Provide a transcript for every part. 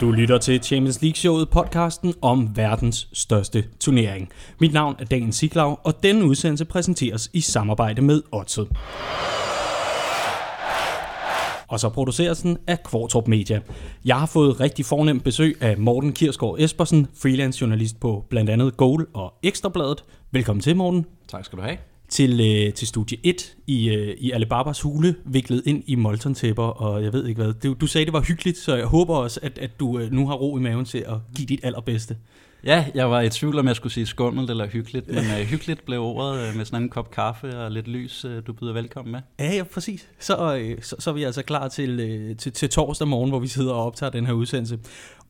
Du lytter til Champions League-showet, podcasten om verdens største turnering. Mit navn er Dan Siglau, og denne udsendelse præsenteres i samarbejde med Odset. Og så produceres den af Kvartrup Media. Jeg har fået rigtig fornemt besøg af Morten Kirsgaard Espersen, freelance journalist på blandt andet Goal og Ekstrabladet. Velkommen til, Morten. Tak skal du have til, øh, til studie 1 i, øh, i Alibabas hule, viklet ind i moltontæpper, og jeg ved ikke hvad. Du, du sagde, det var hyggeligt, så jeg håber også, at, at du øh, nu har ro i maven til at give dit allerbedste. Ja, jeg var i tvivl om, jeg skulle sige skummelt eller hyggeligt, men øh, hyggeligt blev ordet øh, med sådan en kop kaffe og lidt lys, øh, du byder velkommen med. Ja, ja, præcis. Så, øh, så, så er vi altså klar til, øh, til, til torsdag morgen, hvor vi sidder og optager den her udsendelse.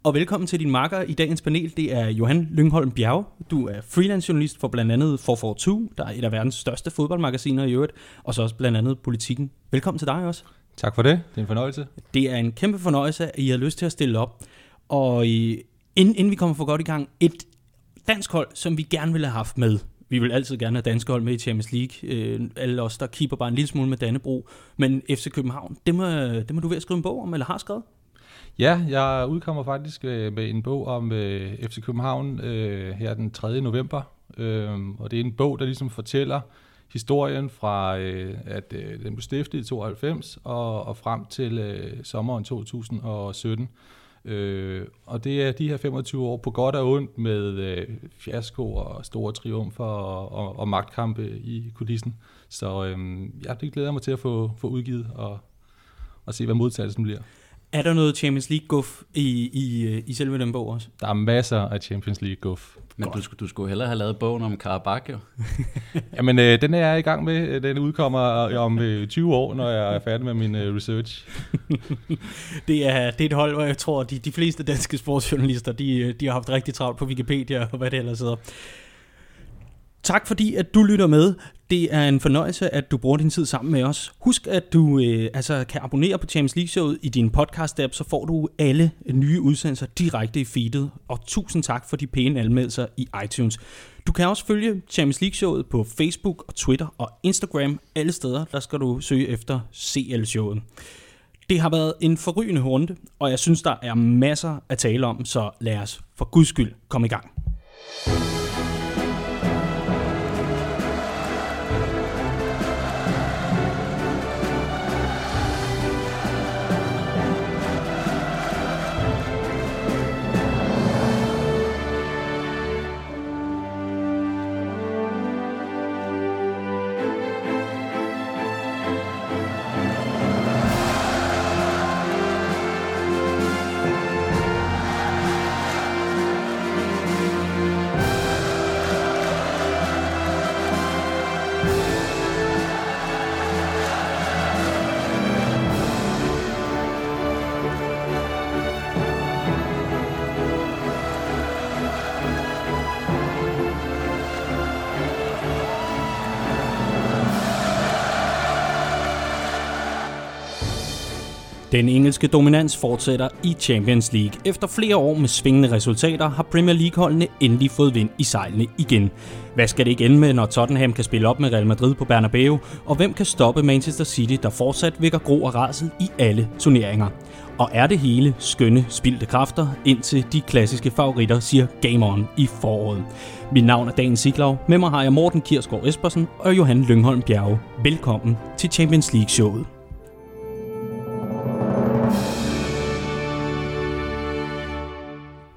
Og velkommen til din makker i dagens panel. Det er Johan Lyngholm Bjerg. Du er freelance journalist for blandt andet 442, der er et af verdens største fodboldmagasiner i øvrigt, og så også blandt andet Politikken. Velkommen til dig også. Tak for det. Det er en fornøjelse. Det er en kæmpe fornøjelse, at I har lyst til at stille op. Og inden, inden vi kommer for godt i gang, et dansk hold, som vi gerne ville have haft med. Vi vil altid gerne have danske hold med i Champions League. Øh, alle os, der keeper bare en lille smule med Dannebro. Men FC København, det må, det må du ved at skrive en bog om, eller har skrevet? Ja, jeg udkommer faktisk øh, med en bog om øh, FC København øh, her den 3. november. Øh, og det er en bog, der ligesom fortæller historien fra, øh, at øh, den blev stiftet i 92 og, og frem til sommeren 2017. Øh, og det er de her 25 år på godt og ondt med øh, fiasko og store triumfer og, og, og magtkampe i kulissen. Så øh, ja, det glæder jeg mig til at få, få udgivet og, og se, hvad modtagelsen bliver. Er der noget Champions League-guf i, i, i selve den bog også? Der er masser af Champions League-guf. Men du, du skulle hellere have lavet bogen om Karabakh, jo. Jamen, øh, den er jeg i gang med. Den udkommer om øh, 20 år, når jeg er færdig med min øh, research. det, er, det er et hold, hvor jeg tror, at de, de fleste danske sportsjournalister, de, øh, de har haft rigtig travlt på Wikipedia og hvad det ellers hedder. Tak fordi, at du lytter med. Det er en fornøjelse, at du bruger din tid sammen med os. Husk, at du øh, altså, kan abonnere på Champions League-showet i din podcast-app, så får du alle nye udsendelser direkte i feedet. Og tusind tak for de pæne anmeldelser i iTunes. Du kan også følge Champions League-showet på Facebook og Twitter og Instagram. Alle steder, der skal du søge efter CL-showet. Det har været en forrygende runde, og jeg synes, der er masser at tale om, så lad os for guds skyld komme i gang. Den engelske dominans fortsætter i Champions League. Efter flere år med svingende resultater har Premier League-holdene endelig fået vind i sejlene igen. Hvad skal det ikke ende med, når Tottenham kan spille op med Real Madrid på Bernabeu? Og hvem kan stoppe Manchester City, der fortsat vækker gro og rasel i alle turneringer? Og er det hele skønne spildte kræfter, indtil de klassiske favoritter siger Game On i foråret? Mit navn er Dan Siglau. Med mig har jeg Morten Kirsgaard Espersen og Johan Lyngholm Bjerge. Velkommen til Champions League-showet.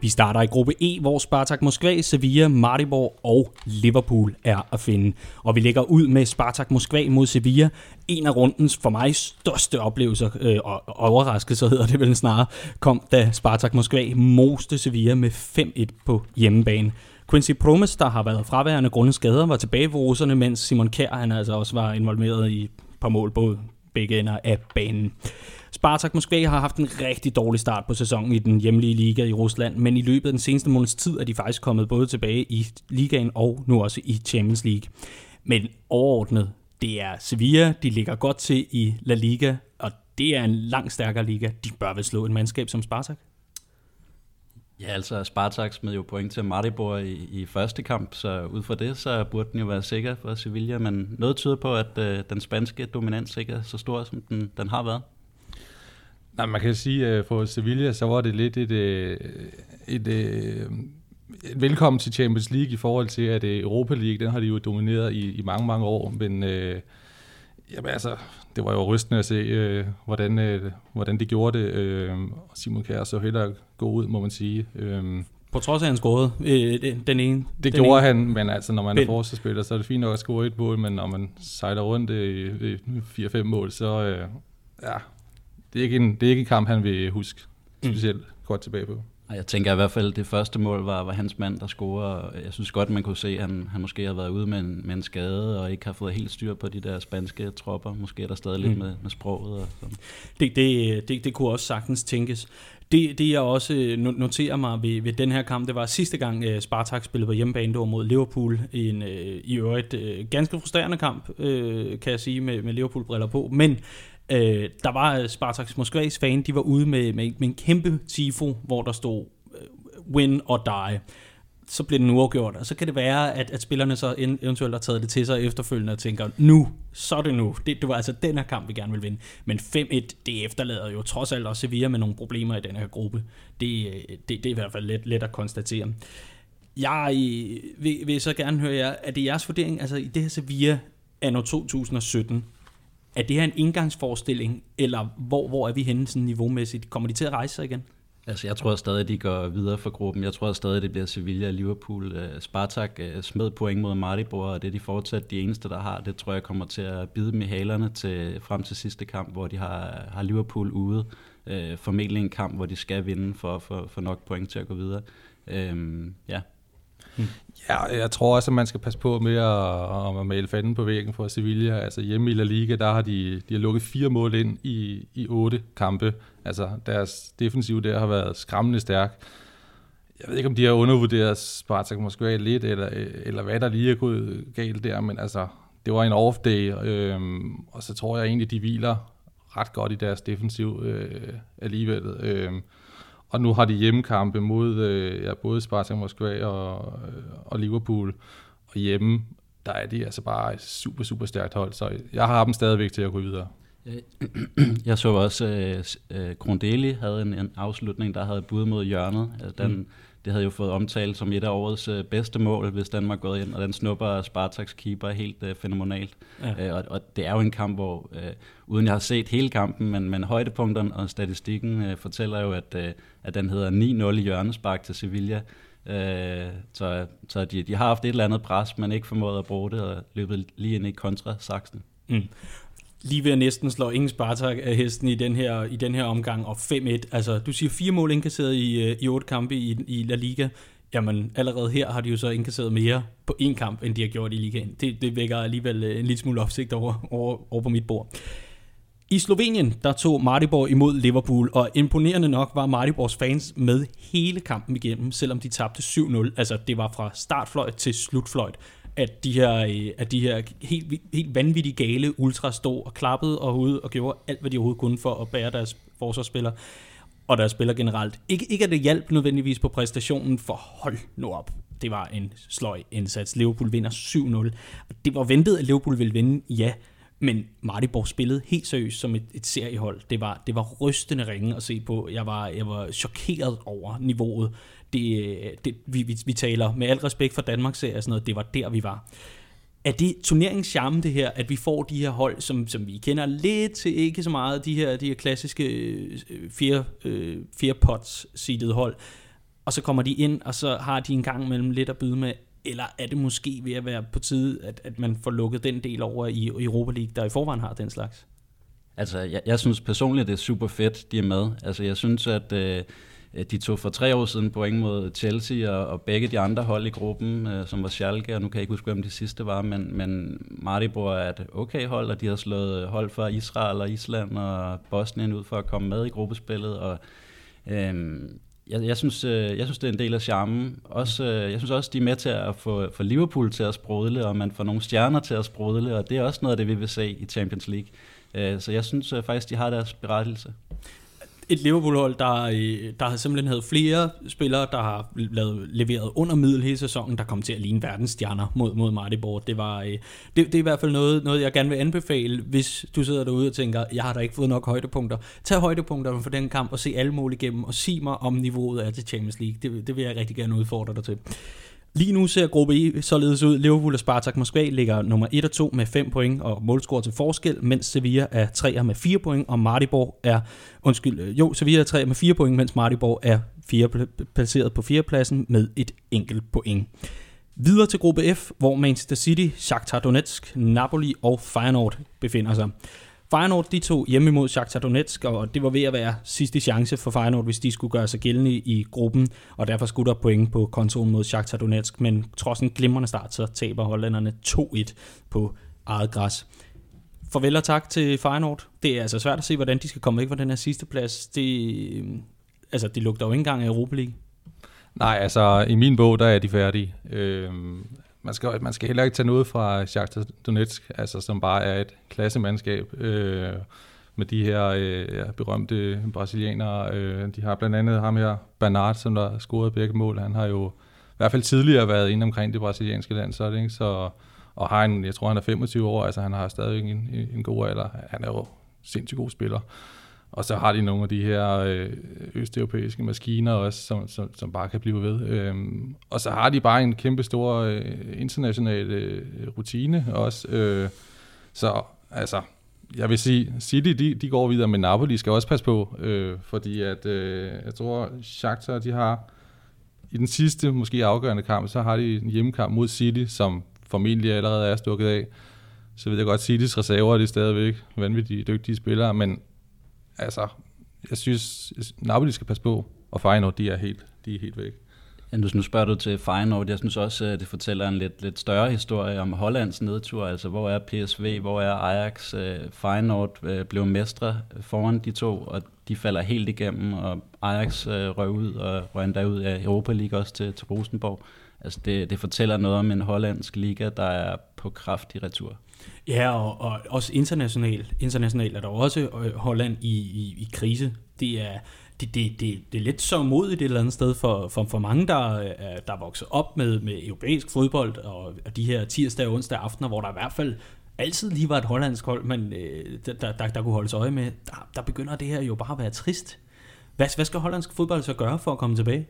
Vi starter i gruppe E, hvor Spartak Moskva, Sevilla, Maribor og Liverpool er at finde. Og vi lægger ud med Spartak Moskva mod Sevilla. En af rundens for mig største oplevelser, øh, og overraskelser hedder det vel snarere, kom da Spartak Moskva moste Sevilla med 5-1 på hjemmebane. Quincy Promes, der har været fraværende grundet skader, var tilbage for russerne, mens Simon Kjær han altså også var involveret i et par mål både begge ender af banen. Spartak Moskva har haft en rigtig dårlig start på sæsonen i den hjemlige liga i Rusland, men i løbet af den seneste måneds tid er de faktisk kommet både tilbage i ligaen og nu også i Champions League. Men overordnet, det er Sevilla, de ligger godt til i La Liga, og det er en langt stærkere liga. De bør vel slå en mandskab som Spartak? Ja, altså Spartak smed jo point til Maribor i, i første kamp, så ud fra det, så burde den jo være sikker for Sevilla, men noget tyder på, at øh, den spanske dominans ikke er så stor, som den, den har været. Nej, man kan sige, at for Sevilla, så var det lidt et, øh, et, et, et velkommen til Champions League i forhold til, at Europa League, den har de jo domineret i, i mange, mange år, men øh, jamen, altså, det var jo rystende at se, øh, hvordan, øh, hvordan de gjorde det. Øh, Simon Kjær så heller gå ud, må man sige. Øh, på trods af, at han scorede øh, den ene. Det den gjorde ene. han, men altså, når man er forsvarsspiller, så er det fint nok at score et mål, men når man sejler rundt i 4-5 mål, så øh, ja, det er, ikke en, det er ikke en kamp, han vil huske specielt mm. godt tilbage på. Jeg tænker i hvert fald, at det første mål var, var hans mand, der scorede. Jeg synes godt, man kunne se, at han, han måske har været ude med en, med en skade, og ikke har fået helt styr på de der spanske tropper. Måske er der stadig mm. lidt med, med sproget. Og sådan. Det, det, det, det kunne også sagtens tænkes. Det, det jeg også noterer mig ved, ved den her kamp, det var sidste gang uh, Spartak spillede på hjemmebane, det var mod Liverpool i en uh, i øvrigt uh, ganske frustrerende kamp, uh, kan jeg sige, med, med Liverpool-briller på. Men Øh, der var øh, Spartaks Moskvas fan, de var ude med, med, med en kæmpe tifo, hvor der stod øh, win or die. Så blev den uafgjort, og så kan det være, at, at spillerne så eventuelt har taget det til sig efterfølgende og tænker, nu, så er det nu. Det, det var altså den her kamp, vi gerne vil vinde. Men 5-1, det efterlader jo trods alt også Sevilla med nogle problemer i den her gruppe. Det, øh, det, det er i hvert fald let, let at konstatere. Jeg vil, vil så gerne høre jer, er det jeres vurdering, altså i det her Sevilla anno 2017, er det her en indgangsforestilling, eller hvor, hvor er vi henne sådan niveaumæssigt? Kommer de til at rejse sig igen? Altså, jeg tror stadig, de går videre for gruppen. Jeg tror stadig, det bliver Sevilla og Liverpool. Uh, Spartak uh, smed point mod Maribor, og det er de fortsat de eneste, der har. Det tror jeg kommer til at bide dem i halerne til, frem til sidste kamp, hvor de har, har Liverpool ude. Uh, formentlig en kamp, hvor de skal vinde for, for, for nok point til at gå videre. Uh, ja, Mm. Ja, jeg tror også, at man skal passe på med at, at male fanden på væggen for Sevilla. Altså hjemme i La Liga, der har de, de har lukket fire mål ind i, i otte kampe. Altså deres defensiv der har været skræmmende stærk. Jeg ved ikke, om de har undervurderet Spartak Moskva lidt, eller, eller hvad der lige er gået galt der, men altså, det var en off-day, øhm, og så tror jeg egentlig, de hviler ret godt i deres defensiv øh, alligevel. Øh, og nu har de hjemmekampe mod øh, ja, både Spartak Moskva og, og Liverpool. Og hjemme, der er de altså bare et super, super stærkt hold. Så jeg har dem stadigvæk til at gå videre. Jeg så også, at øh, Grundeli havde en, en afslutning, der havde bud mod hjørnet. Altså, den, mm. Det havde jo fået omtalt som et af årets øh, bedste mål, hvis den var gået ind, og den snupper Spartaks keeper helt øh, fænomenalt. Ja. Øh, og, og det er jo en kamp, hvor, øh, uden jeg har set hele kampen, men, men højdepunkterne og statistikken øh, fortæller jo, at, øh, at den hedder 9-0 i hjørnespark til Sevilla. Øh, så så de, de har haft et eller andet pres, men ikke formået at bruge det, og løbet lige ind i kontrasaksen. Mm lige ved at næsten slå ingen Spartak af hesten i den her, i den her omgang, og 5-1. Altså, du siger fire mål indkasseret i, øh, i otte kampe i, i La Liga. Jamen, allerede her har de jo så indkasseret mere på én kamp, end de har gjort i ligaen. Det, det vækker alligevel øh, en lille smule opsigt over, over, over på mit bord. I Slovenien, der tog Maribor imod Liverpool, og imponerende nok var Maribors fans med hele kampen igennem, selvom de tabte 7-0. Altså, det var fra startfløjt til slutfløjt at de her, øh, at de her helt, helt vanvittige gale ultra stod og klappede og ud og gjorde alt, hvad de overhovedet kunne for at bære deres forsvarsspillere og deres spiller generelt. Ikke, ikke at det hjalp nødvendigvis på præstationen, for hold nu op. Det var en sløj indsats. Liverpool vinder 7-0. Det var ventet, at Liverpool ville vinde, ja. Men Martiborg spillede helt seriøst som et, et seriehold. Det var, det var rystende ringe at se på. Jeg var, jeg var chokeret over niveauet det, det, vi, vi, vi taler med al respekt for Danmarks serie og sådan noget, det var der, vi var. Er det turneringens charme, det her, at vi får de her hold, som, som vi kender lidt til, ikke så meget, de her, de her klassiske øh, fire, øh, fire pots seedede hold, og så kommer de ind, og så har de en gang mellem lidt at byde med, eller er det måske ved at være på tide, at, at man får lukket den del over i Europa League, der i forvejen har den slags? Altså, jeg, jeg synes personligt, det er super fedt, de er med. Altså, jeg synes, at... Øh, Øh, Øh, de tog for tre år siden point mod Chelsea og, og begge de andre hold i gruppen, øh, som var Schalke, og nu kan jeg ikke huske, hvem de sidste var, men, men Maribor er et okay hold, og de har slået hold for Israel og Island og Bosnien ud for at komme med i gruppespillet, og øhm, jeg, jeg, synes, øh, jeg synes, det er en del af charmen. Også, øh, jeg synes også, de er med til at få, få Liverpool til at sprudle, og man får nogle stjerner til at sprudle, og det er også noget af det, vi vil se i Champions League. Øh, så jeg synes øh, faktisk, de har deres berettelse et Liverpool-hold, der, øh, der simpelthen havde flere spillere, der har lavet, leveret under middel hele sæsonen, der kom til at ligne verdensstjerner mod, mod Martibor. Det, var, øh, det, det er i hvert fald noget, noget, jeg gerne vil anbefale, hvis du sidder derude og tænker, jeg har da ikke fået nok højdepunkter. Tag højdepunkterne for den kamp og se alle mål igennem, og sig mig, om niveauet er til Champions League. Det, det vil jeg rigtig gerne udfordre dig til. Lige nu ser gruppe E således ud. Liverpool og Spartak Moskva ligger nummer 1 og 2 med 5 point og målscore til forskel, mens Sevilla er 3 med 4 point, og Maribor er, undskyld, øh, jo, Sevilla er 3 med 4 point, mens Maribor er 4 placeret på 4. pladsen med et enkelt point. Videre til gruppe F, hvor Manchester City, Shakhtar Donetsk, Napoli og Feyenoord befinder sig. Feyenoord de tog hjemme imod Shakhtar Donetsk, og det var ved at være sidste chance for Feyenoord, hvis de skulle gøre sig gældende i gruppen, og derfor skulle der point på kontoen mod Shakhtar Donetsk, men trods en glimrende start, så taber hollænderne 2-1 på eget græs. Farvel og tak til Feyenoord. Det er altså svært at se, hvordan de skal komme væk fra den her sidste plads. Det, øh, altså, de lugter jo ikke engang af Europa League. Nej, altså i min bog, der er de færdige. Øhm, man skal, man skal heller ikke tage noget fra Shakhtar Donetsk, altså, som bare er et klassemandskab øh, med de her øh, berømte brasilianere. Øh, de har blandt andet ham her, Bernard, som der scorede begge mål. Han har jo i hvert fald tidligere været inde omkring det brasilianske land, så, ikke? så og har en, jeg tror han er 25 år, altså han har stadig en, en god alder. Han er jo sindssygt god spiller. Og så har de nogle af de her øh, østeuropæiske maskiner også, som, som, som bare kan blive ved. Øhm, og så har de bare en kæmpe stor øh, international øh, rutine også. Øh, så altså, jeg vil sige, City de, de går videre, men Napoli skal også passe på, øh, fordi at, øh, jeg tror, Shakhtar de har i den sidste, måske afgørende kamp, så har de en hjemmekamp mod City, som formentlig allerede er stukket af. Så ved jeg godt, Citys reserver de er stadigvæk vanvittigt dygtige spillere, men altså, jeg synes, Napoli skal passe på, og Feyenoord, de er helt, de er helt væk. Ja, nu, spørger du til Feyenoord. Jeg synes også, at det fortæller en lidt, lidt større historie om Hollands nedtur. Altså, hvor er PSV, hvor er Ajax? Øh, Feyenoord øh, blev mestre foran de to, og de falder helt igennem, og Ajax røg ud og røg endda ud af Europa League også til, til Rosenborg. Altså, det, det fortæller noget om en hollandsk liga, der er på kraftig retur. Ja, og, og også internationalt. Internationalt er der også øh, Holland i, i, i krise. Det er, det, det, det, det er lidt så modigt et eller andet sted for, for, for mange, der, øh, der er vokset op med, med europæisk fodbold, og, og de her tirsdag og onsdag aftener, hvor der i hvert fald altid lige var et hollandsk hold, men øh, der, der, der, der kunne holdes øje med, der, der begynder det her jo bare at være trist. Hvad, hvad skal hollandsk fodbold så gøre for at komme tilbage?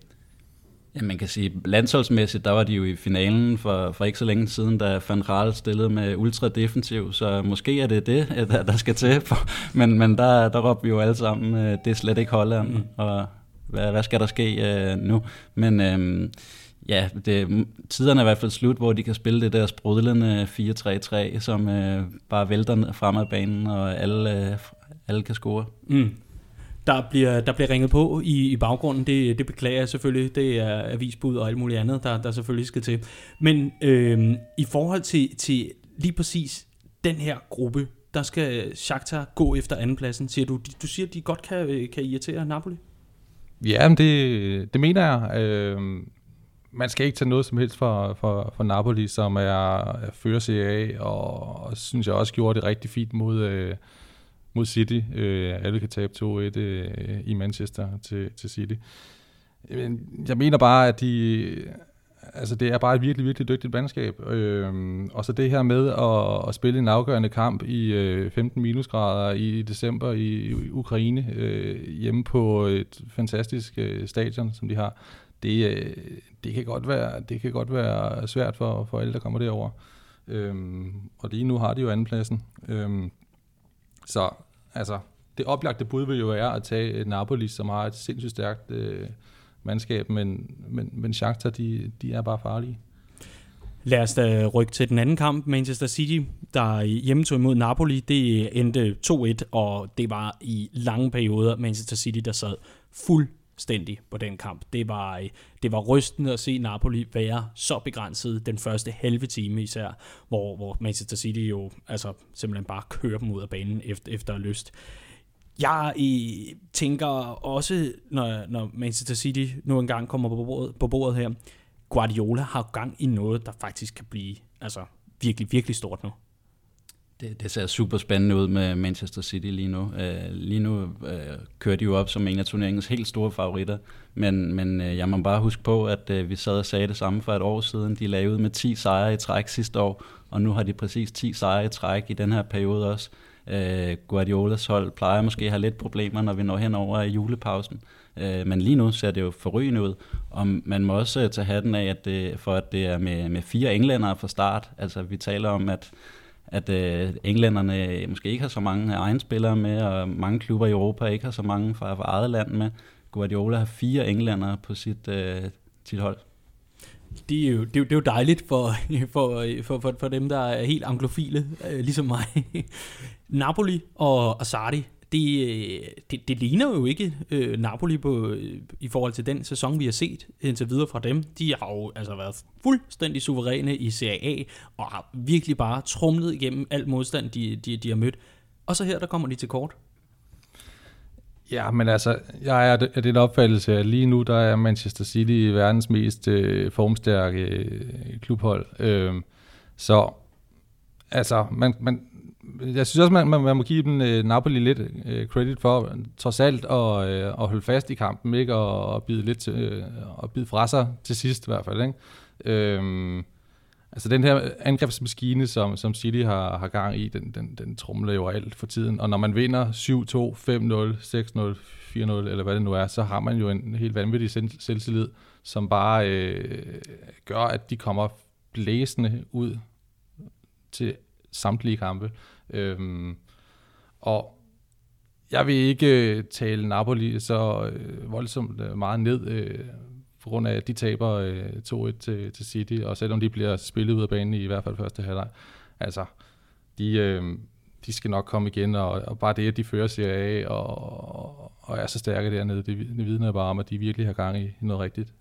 Ja, man kan sige, landsholdsmæssigt, der var de jo i finalen for, for ikke så længe siden, da Van Gaal stillede med ultra defensiv, så måske er det det, der, der skal til. For, men, men der, der råber vi jo alle sammen, øh, det er slet ikke Holland, mm. og hvad, hvad skal der ske uh, nu? Men øhm, ja, det, tiderne er i hvert fald slut, hvor de kan spille det der sprudlende 4-3-3, som uh, bare vælter fremad banen, og alle, uh, alle kan score. Mm der bliver, der bliver ringet på i, i baggrunden. Det, det beklager jeg selvfølgelig. Det er avisbud og alt muligt andet, der, der selvfølgelig skal til. Men øh, i forhold til, til lige præcis den her gruppe, der skal Shakhtar gå efter andenpladsen, siger du. Du siger, at de godt kan, øh, kan irritere Napoli? Ja, men det, det mener jeg. Øh, man skal ikke tage noget som helst for, for, for Napoli, som er, er fører af, og, og synes jeg også gjorde det rigtig fint mod... Øh, mod City. Øh, alle kan tabe 2-1 øh, i Manchester til, til City. Men jeg mener bare, at de, altså det er bare et virkelig, virkelig dygtigt mandskab. Øh, og så det her med at, at spille en afgørende kamp i øh, 15 minusgrader i december i, i Ukraine, øh, hjemme på et fantastisk øh, stadion, som de har, det, øh, det, kan godt være, det kan godt være svært for, for alle, der kommer derover. Øhm, og lige nu har de jo andenpladsen. Øhm, så altså, det oplagte bud vil jo være at tage øh, Napoli, som har et sindssygt stærkt øh, mandskab, men, men, men Shakhtar, de, de er bare farlige. Lad os da rykke til den anden kamp. Manchester City, der hjemmetog imod Napoli, det øh, endte 2-1, og det var i lange perioder Manchester City, der sad fuld fuldstændig på den kamp. Det var, øh, det var rystende at se Napoli være så begrænset den første halve time især, hvor, hvor Manchester City jo altså, simpelthen bare kører dem ud af banen efter, efter lyst. Jeg i, tænker også, når, når Manchester City nu engang kommer på bordet, på bordet her, Guardiola har gang i noget, der faktisk kan blive altså, virkelig, virkelig stort nu. Det, det ser super spændende ud med Manchester City lige nu. Uh, lige nu uh, kører de jo op som en af turneringens helt store favoritter, men, men uh, jeg må bare huske på, at uh, vi sad og sagde det samme for et år siden. De lavede ud med 10 sejre i træk sidste år, og nu har de præcis 10 sejre i træk i den her periode også. Uh, Guardiolas hold plejer måske at have lidt problemer, når vi når hen over julepausen. Uh, men lige nu ser det jo forrygende ud, og man må også tage hatten af, at det, for at det er med, med fire englændere fra start. Altså vi taler om, at at øh, englænderne øh, måske ikke har så mange egne spillere med, og mange klubber i Europa ikke har så mange fra, fra eget land med. Guardiola har fire englænder på sit, øh, sit hold. Det er, jo, det, er jo, det er jo dejligt for, for, for, for, for dem, der er helt anglofile, øh, ligesom mig. Napoli og Asardi det, øh, det, det ligner jo ikke øh, Napoli på, øh, i forhold til den sæson, vi har set indtil videre fra dem. De har jo altså været fuldstændig suveræne i Serie A, og har virkelig bare trumlet igennem alt modstand, de, de, de har mødt. Og så her, der kommer de til kort. Ja, men altså, jeg er af den opfattelse, at lige nu der er Manchester City verdens mest øh, formstærke øh, klubhold. Øh, så altså, man, man, jeg synes også, man, man, man må give dem øh, Napoli lidt øh, credit for, trods alt, at, øh, at holde fast i kampen, ikke? Og, og bide lidt til, øh, og bide fra sig til sidst i hvert fald. Ikke? Øhm, altså den her angrebsmaskine, som, som City har, har gang i, den, den, den trumler jo alt for tiden. Og når man vinder 7-2, 5-0, 6-0, 4-0, eller hvad det nu er, så har man jo en helt vanvittig selvtillid, som bare øh, gør, at de kommer blæsende ud til samtlige kampe. Øhm, og jeg vil ikke øh, tale Napoli så øh, voldsomt øh, meget ned, øh, på grund af, at de taber øh, 2-1 til, til City, og selvom de bliver spillet ud af banen i, i hvert fald første halvleg. Altså, de, øh, de skal nok komme igen, og, og bare det, at de fører sig af og, og er så stærke dernede, det, det vidner bare om, at de virkelig har gang i noget rigtigt.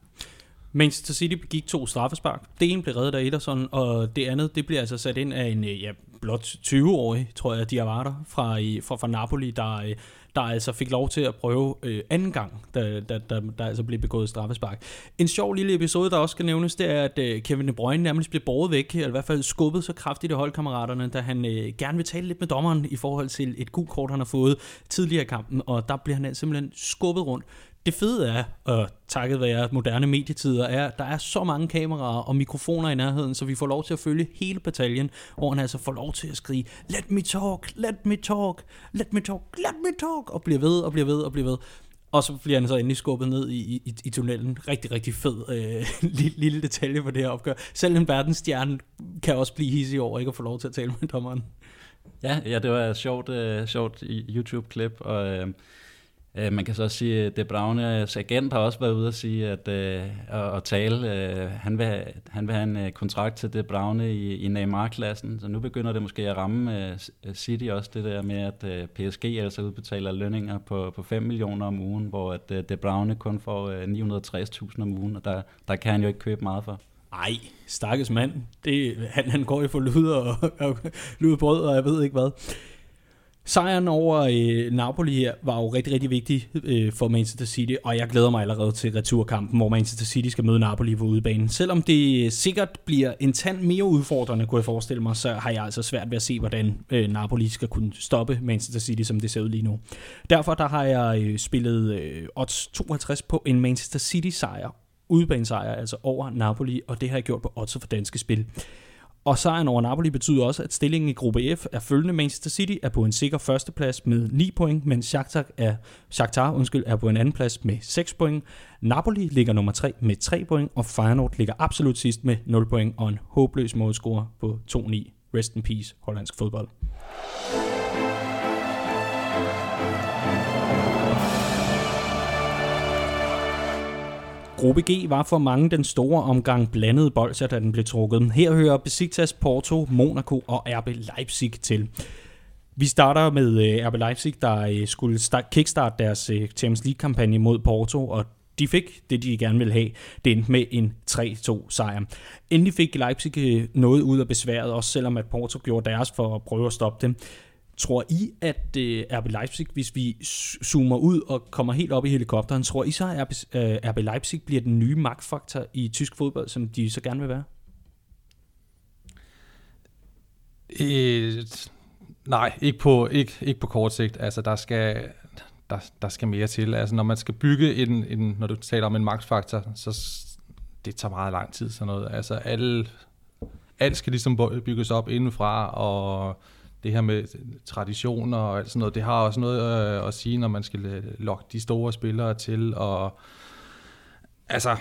Manchester City begik to straffespark. Det ene blev reddet af Ederson, og det andet det blev altså sat ind af en øh, ja, blot 20-årig, tror jeg, Diawara fra, fra, fra Napoli, der, øh, der altså fik lov til at prøve øh, anden gang, da, da, da, der altså blev begået straffespark. En sjov lille episode, der også skal nævnes, det er, at øh, Kevin De Bruyne nærmest blev båret væk, eller i hvert fald skubbet så kraftigt af holdkammeraterne, da han øh, gerne vil tale lidt med dommeren i forhold til et gult kort, han har fået tidligere i kampen, og der bliver han simpelthen skubbet rundt det fede er, og takket være moderne medietider, er, at der er så mange kameraer og mikrofoner i nærheden, så vi får lov til at følge hele bataljen, hvor han altså får lov til at skrige, let me talk, let me talk, let me talk, let me talk, og bliver ved og bliver ved og bliver ved. Og så bliver han så endelig skubbet ned i, i, i tunnelen. Rigtig, rigtig fed øh, lille, lille detalje på det her opgør. Selv en verdensstjerne kan også blive hissig over ikke at få lov til at tale med dommeren. Ja, ja det var et sjovt, øh, sjovt YouTube-klip, og Øh Øh, man kan så også sige, at De Bruynes øh, agent har også været ude og sige, at, øh, og, tale, øh, han, vil have, han vil have en øh, kontrakt til De Bruyne i, i Neymar-klassen, så nu begynder det måske at ramme øh, City også, det der med, at PSG altså udbetaler lønninger på, på 5 millioner om ugen, hvor at De Bruyne kun får 960.000 om ugen, og der, der kan han jo ikke købe meget for. Ej, stakkels mand. Det, han, han går jo for lyd og, og lyd brød, og jeg ved ikke hvad. Sejren over øh, Napoli her var jo rigtig, rigtig vigtig øh, for Manchester City, og jeg glæder mig allerede til returkampen, hvor Manchester City skal møde Napoli på udebanen. Selvom det sikkert bliver en tand mere udfordrende, kunne jeg forestille mig, så har jeg altså svært ved at se, hvordan øh, Napoli skal kunne stoppe Manchester City, som det ser ud lige nu. Derfor der har jeg øh, spillet øh, odds 52 på en Manchester City-sejr, udebanesejr, altså over Napoli, og det har jeg gjort på odds for danske spil. Og sejren over Napoli betyder også, at stillingen i gruppe F er følgende. Manchester City er på en sikker førsteplads med 9 point, mens Shakhtar er, Shakhtar, undskyld, er på en anden plads med 6 point. Napoli ligger nummer 3 med 3 point, og Feyenoord ligger absolut sidst med 0 point og en håbløs målscore på 2-9. Rest in peace, hollandsk fodbold. Gruppe G var for mange den store omgang blandede bolcher, da den blev trukket. Her hører Besiktas, Porto, Monaco og RB Leipzig til. Vi starter med øh, RB Leipzig, der øh, skulle kickstart kickstarte deres øh, Champions League-kampagne mod Porto, og de fik det, de gerne ville have. Det endte med en 3-2 sejr. Endelig fik Leipzig noget ud af besværet, også selvom at Porto gjorde deres for at prøve at stoppe dem. Tror I, at øh, RB Leipzig, hvis vi zoomer ud og kommer helt op i helikopteren, tror I så, at RB, øh, RB Leipzig bliver den nye magtfaktor i tysk fodbold, som de så gerne vil være? Øh, Nej, ikke på, ikke, ikke på kort sigt. Altså, der skal, der, der skal mere til. Altså, når man skal bygge en, en når du taler om en magtfaktor, så det tager meget lang tid sådan noget. Altså, alle, alt skal ligesom bygges op indenfra, og det her med traditioner og alt sådan noget, det har også noget øh, at sige, når man skal øh, lokke de store spillere til, og altså,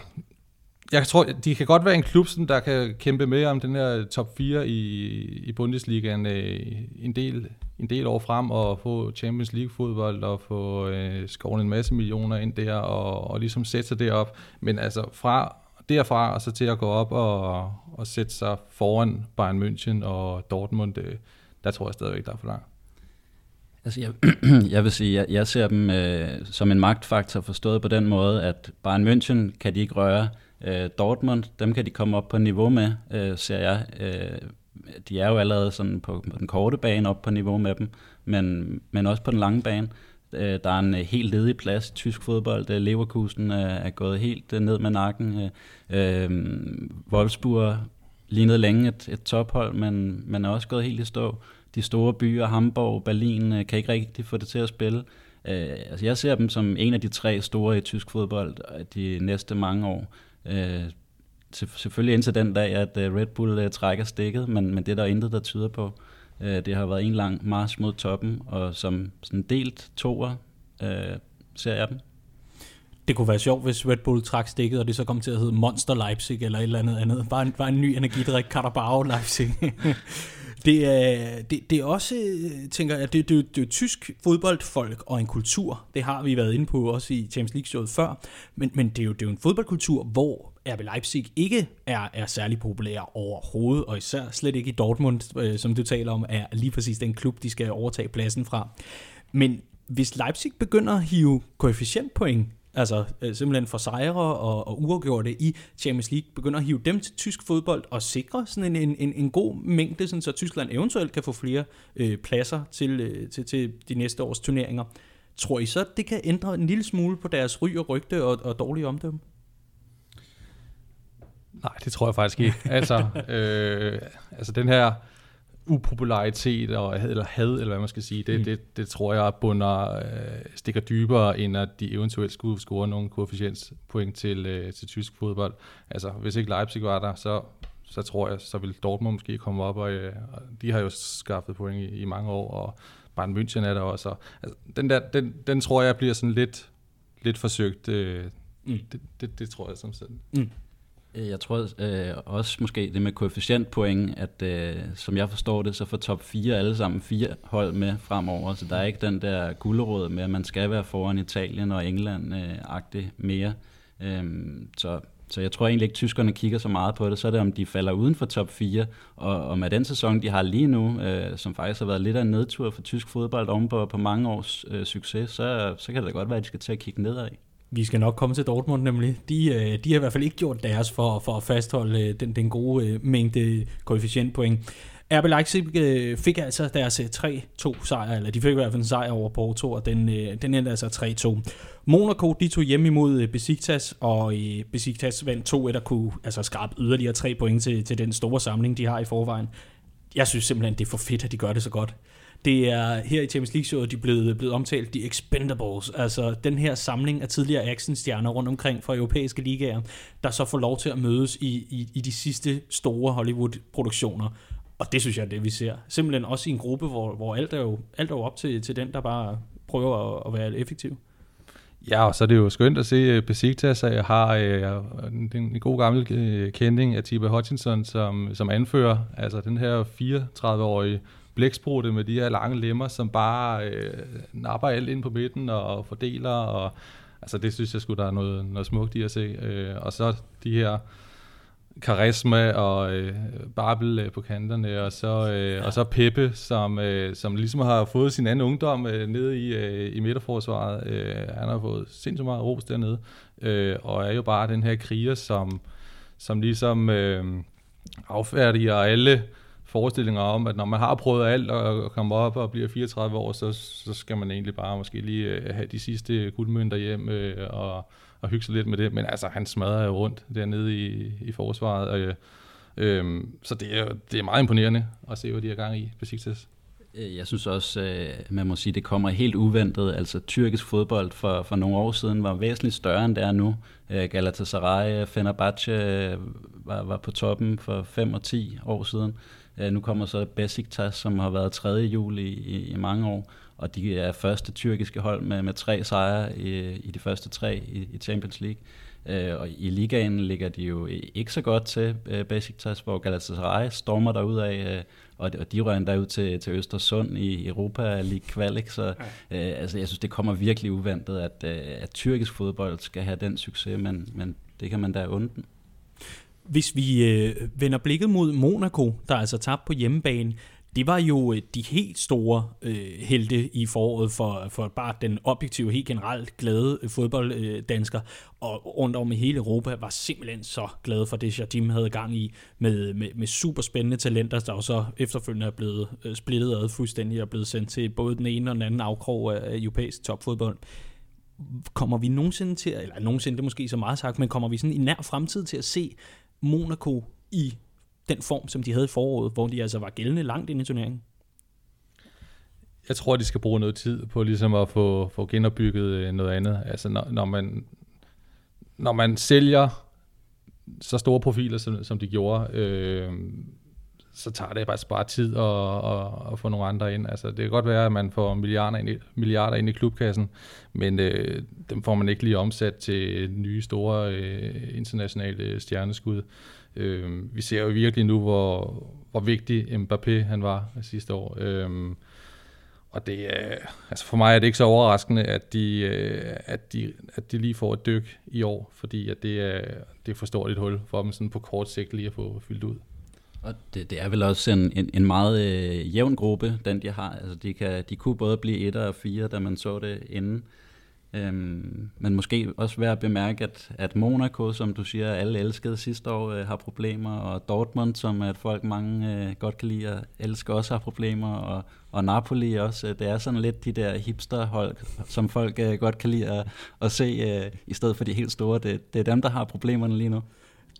jeg tror, de kan godt være en klub, der kan kæmpe med om den her øh, top 4 i, i Bundesligaen øh, en, del, en del år frem, og få Champions League fodbold, og få øh, skåret en masse millioner ind der, og, og ligesom sætte sig derop. Men altså fra derfra og så til at gå op og, og sætte sig foran Bayern München og Dortmund, øh, der tror jeg stadigvæk, der er for langt. Altså jeg, jeg vil sige, jeg, jeg ser dem øh, som en magtfaktor forstået på den måde, at Bayern München kan de ikke røre. Øh, Dortmund, dem kan de komme op på niveau med, øh, ser jeg. Øh, de er jo allerede sådan på, på den korte bane op på niveau med dem, men, men også på den lange bane. Øh, der er en øh, helt ledig plads i tysk fodbold. Øh, Leverkusen øh, er gået helt øh, ned med nakken. Øh, øh, Wolfsburg lignede længe et, et tophold, men, men er også gået helt i stå. De store byer, Hamburg, Berlin, øh, kan ikke rigtig få det til at spille. Øh, altså jeg ser dem som en af de tre store i tysk fodbold øh, de næste mange år. Øh, selvfølgelig indtil den dag, at øh, Red Bull trækker stikket, men, men det er der intet, der tyder på. Øh, det har været en lang march mod toppen, og som sådan delt toer øh, ser jeg dem. Det kunne være sjovt, hvis Red Bull trak stikket, og det så kom til at hedde Monster Leipzig, eller et eller andet andet. Bare en, bare en ny energidrik, Carabao Leipzig. det, er, det, det er også, tænker jeg, det, det, det er tysk fodboldfolk og en kultur. Det har vi været inde på også i Champions League-showet før. Men, men det, er jo, det er jo en fodboldkultur, hvor RB Leipzig ikke er, er særlig populær overhovedet, og især slet ikke i Dortmund, øh, som du taler om, er lige præcis den klub, de skal overtage pladsen fra. Men hvis Leipzig begynder at hive koefficientpoint altså øh, simpelthen for sejre og, og uafgjorte i Champions League, begynder at hive dem til tysk fodbold og sikre sådan en, en, en god mængde, sådan så Tyskland eventuelt kan få flere øh, pladser til, øh, til, til de næste års turneringer. Tror I så, det kan ændre en lille smule på deres ry og rygte og, og dårlige omdømme? Nej, det tror jeg faktisk ikke. altså, øh, altså den her upopularitet og, eller had, eller hvad man skal sige, det, mm. det, det tror jeg bunder, øh, stikker dybere, end at de eventuelt skulle score nogle koefficienspoint til, øh, til tysk fodbold. Altså, hvis ikke Leipzig var der, så, så tror jeg, så vil Dortmund måske komme op, og, øh, og de har jo skaffet point i, i mange år, og Bayern München er der også. Altså, den, der, den, den tror jeg bliver sådan lidt, lidt forsøgt. Øh, mm. det, det, det tror jeg som sådan. Mm. Øh, jeg tror øh, også måske det med koefficientpoeng, at øh, som jeg forstår det, så får top 4 alle sammen fire hold med fremover, så der er ikke den der gulderåd med, at man skal være foran Italien og England-agtig øh, mere. Øh, så, så jeg tror egentlig ikke, at tyskerne kigger så meget på det, så er det om de falder uden for top 4, og, og med den sæson, de har lige nu, øh, som faktisk har været lidt af en nedtur for tysk fodbold oven på, på mange års øh, succes, så, så kan det da godt være, at de skal til at kigge nedad. Vi skal nok komme til Dortmund nemlig. De, øh, de har i hvert fald ikke gjort deres for, for at fastholde øh, den, den gode øh, mængde koefficientpoint. RB Leipzig fik altså deres 3-2 sejr, eller de fik i hvert fald en sejr over Porto, og den, den endte altså 3-2. Monaco, de tog hjem imod Besiktas, og Besiktas vandt 2-1 og kunne altså skrabe yderligere 3 point til, til den store samling, de har i forvejen. Jeg synes simpelthen, det er for fedt, at de gør det så godt. Det er her i Champions League-showet, de er blevet, blevet omtalt, de Expendables, altså den her samling af tidligere actionstjerner rundt omkring fra europæiske ligaer, der så får lov til at mødes i, i, i de sidste store Hollywood-produktioner. Og det synes jeg er det, vi ser. Simpelthen også i en gruppe, hvor, hvor alt, er jo, alt er jo op til, til den, der bare prøver at, at være effektiv. Ja, og så er det jo skønt at se øh, Besiktas, at jeg har øh, en, en god gammel øh, kending af Tiba Hutchinson som, som anfører. Altså den her 34-årige blæksprutte med de her lange lemmer, som bare øh, napper alt ind på midten og fordeler. Og, altså det synes jeg skulle der er noget, noget smukt i at se. Øh, og så de her karisma og øh, Babel øh, på kanterne, og så, øh, ja. og så Peppe, som, øh, som ligesom har fået sin anden ungdom øh, nede i, øh, i midterforsvaret. Øh, han har fået sindssygt meget ros dernede, øh, og er jo bare den her kriger, som, som ligesom øh, affærdiger alle forestillinger om, at når man har prøvet alt og kommer op og bliver 34 år, så, så skal man egentlig bare måske lige øh, have de sidste guldmønter hjem øh, og, og hygge sig lidt med det. Men altså, han smadrer jo rundt dernede i, i forsvaret. Og, øh, øh, så det er, det er meget imponerende at se, hvad de er gang i på Øh, jeg synes også, øh, man må sige, det kommer helt uventet. Altså tyrkisk fodbold for, for nogle år siden var væsentligt større, end det er nu. Øh, Galatasaray, Fenerbahce var, var på toppen for 5 og 10 år siden. Nu kommer så Besiktas, som har været tredje jul i, i, i mange år, og de er første tyrkiske hold med, med tre sejre i, i de første tre i, i Champions League. Øh, og i ligaen ligger de jo ikke så godt til øh, Besiktas, hvor Galatasaray stormer derud af, øh, og, og de rører endda ud til, til Østersund i Europa League Qualic, så øh, altså, jeg synes, det kommer virkelig uventet, at, øh, at tyrkisk fodbold skal have den succes, men, men det kan man da undre. Hvis vi øh, vender blikket mod Monaco, der altså tabt på hjemmebane, det var jo øh, de helt store øh, helte i foråret for, for bare den objektive, helt generelt glade øh, fodbolddansker, øh, og rundt om i hele Europa var simpelthen så glade for det, Jardim havde gang i, med, med, med super spændende talenter, der også efterfølgende er blevet øh, splittet ad fuldstændig og blevet sendt til både den ene og den anden afkrog af europæisk topfodbold. Kommer vi nogensinde til, eller nogensinde, det er måske så meget sagt, men kommer vi sådan i nær fremtid til at se Monaco i den form, som de havde i foråret, hvor de altså var gældende langt ind i turneringen? Jeg tror, de skal bruge noget tid på ligesom at få, få genopbygget øh, noget andet. Altså når, når, man, når man sælger så store profiler, som, som de gjorde, øh, så tager det bare, bare tid at, at, at få nogle andre ind. Altså, det kan godt være, at man får milliarder ind i, milliarder ind i klubkassen, men øh, dem får man ikke lige omsat til nye store øh, internationale stjerneskud. Øh, vi ser jo virkelig nu, hvor, hvor vigtig Mbappé han var sidste år. Øh, og det er, altså for mig er det ikke så overraskende, at de, øh, at de, at de lige får et dyk i år, fordi at det, er, det er for stort et hul for dem sådan på kort sigt lige at få fyldt ud. Og det, det er vel også en, en, en meget øh, jævn gruppe, den de har. Altså de, kan, de kunne både blive etter og fire, da man så det inden. Øhm, men måske også værd at bemærke, at, at Monaco, som du siger, alle elskede sidste år, øh, har problemer, og Dortmund, som at folk mange øh, godt kan lide at elske, også har problemer, og, og Napoli også. Det er sådan lidt de der hipsterhold, som folk øh, godt kan lide at, at se, øh, i stedet for de helt store. Det, det er dem, der har problemerne lige nu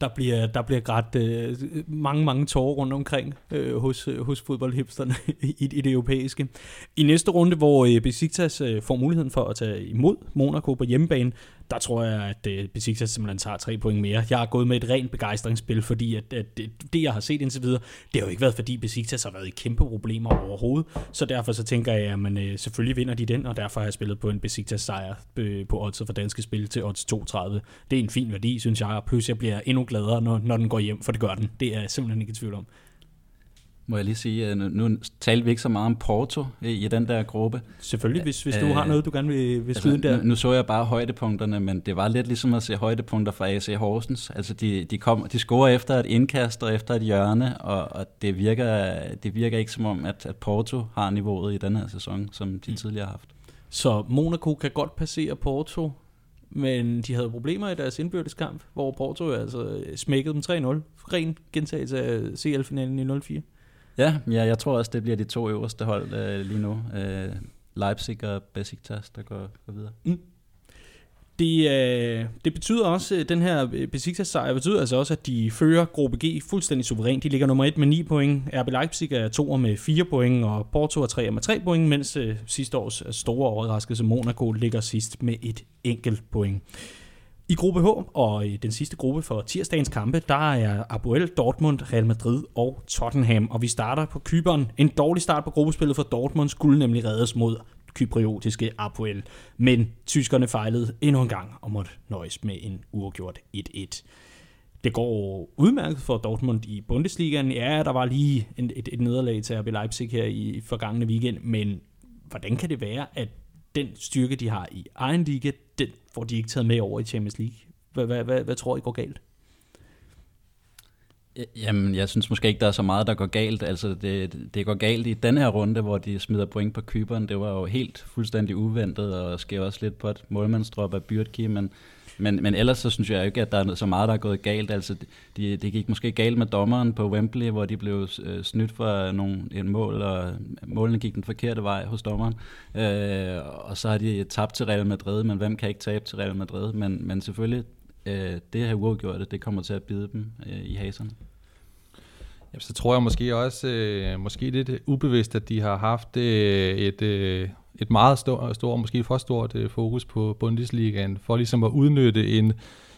der bliver, der bliver grædt øh, mange, mange tårer rundt omkring øh, hos, øh, hos fodboldhipsterne i, i det europæiske. I næste runde, hvor øh, Besiktas øh, får muligheden for at tage imod Monaco på hjemmebane, der tror jeg, at øh, Besiktas simpelthen tager tre point mere. Jeg har gået med et rent begejstringsspil, fordi at, at det, det, jeg har set indtil videre, det har jo ikke været, fordi Besiktas har været i kæmpe problemer overhovedet. Så derfor så tænker jeg, at man, øh, selvfølgelig vinder de den, og derfor har jeg spillet på en Besiktas sejr øh, på odds for danske spil til odds 32. Det er en fin værdi, synes jeg, og plus jeg bliver endnu gladere, når, når den går hjem, for det gør den. Det er jeg simpelthen ikke i tvivl om må jeg lige sige, nu talte vi ikke så meget om Porto i, den der gruppe. Selvfølgelig, hvis, hvis du har noget, du gerne vil, vil altså, der. Nu, nu så jeg bare højdepunkterne, men det var lidt ligesom at se højdepunkter fra AC Horsens. Altså de, de, kom, de scorer efter et indkast og efter et hjørne, og, og det, virker, det virker ikke som om, at, at Porto har niveauet i den her sæson, som de mm. tidligere har haft. Så Monaco kan godt passere Porto, men de havde problemer i deres indbyrdeskamp, hvor Porto altså smækkede dem 3-0. Ren gentagelse af CL-finalen i 04. Ja, ja, jeg tror også, det bliver de to øverste hold øh, lige nu. Øh, Leipzig og Besiktas, der går, går videre. Mm. Det, øh, det betyder også, at den her øh, Besiktas sejr betyder altså også, at de fører gruppe G fuldstændig suverænt. De ligger nummer 1 med 9 point, RB Leipzig er 2 med 4 point, og Porto er 3 med 3 point, mens øh, sidste års store overraskelse Monaco ligger sidst med et enkelt point. I gruppe H og i den sidste gruppe for tirsdagens kampe, der er Apoel, Dortmund, Real Madrid og Tottenham. Og vi starter på Kyberen. En dårlig start på gruppespillet for Dortmund skulle nemlig reddes mod kypriotiske Apoel. Men tyskerne fejlede endnu en gang og måtte nøjes med en uafgjort 1-1. Det går udmærket for Dortmund i Bundesligaen. Ja, der var lige et, et, et nederlag til RB Leipzig her i forgangne weekend, men hvordan kan det være, at den styrke, de har i egen liga, den får de ikke taget med over i Champions League. Hvad, hvad, hvad, hvad tror I går galt? Jamen, jeg synes måske ikke, der er så meget, der går galt. Altså, det, det går galt i den her runde, hvor de smider point på Kyberen. Det var jo helt fuldstændig uventet, og sker også lidt på et målmandsdrop af Byrdki, men men, men ellers så synes jeg ikke, at der er så meget, der er gået galt. Altså, det de gik måske galt med dommeren på Wembley, hvor de blev øh, snydt for nogle, en mål, og målene gik den forkerte vej hos dommeren. Øh, og så har de tabt til Real Madrid, men hvem kan ikke tabe til Real Madrid? Men, men selvfølgelig, øh, det her uafgjorte, det kommer til at bide dem øh, i haserne. Ja, så tror jeg måske også, øh, måske lidt ubevidst, at de har haft øh, et, øh, et meget stort, stor, måske for stort øh, fokus på Bundesligaen, for ligesom at udnytte en,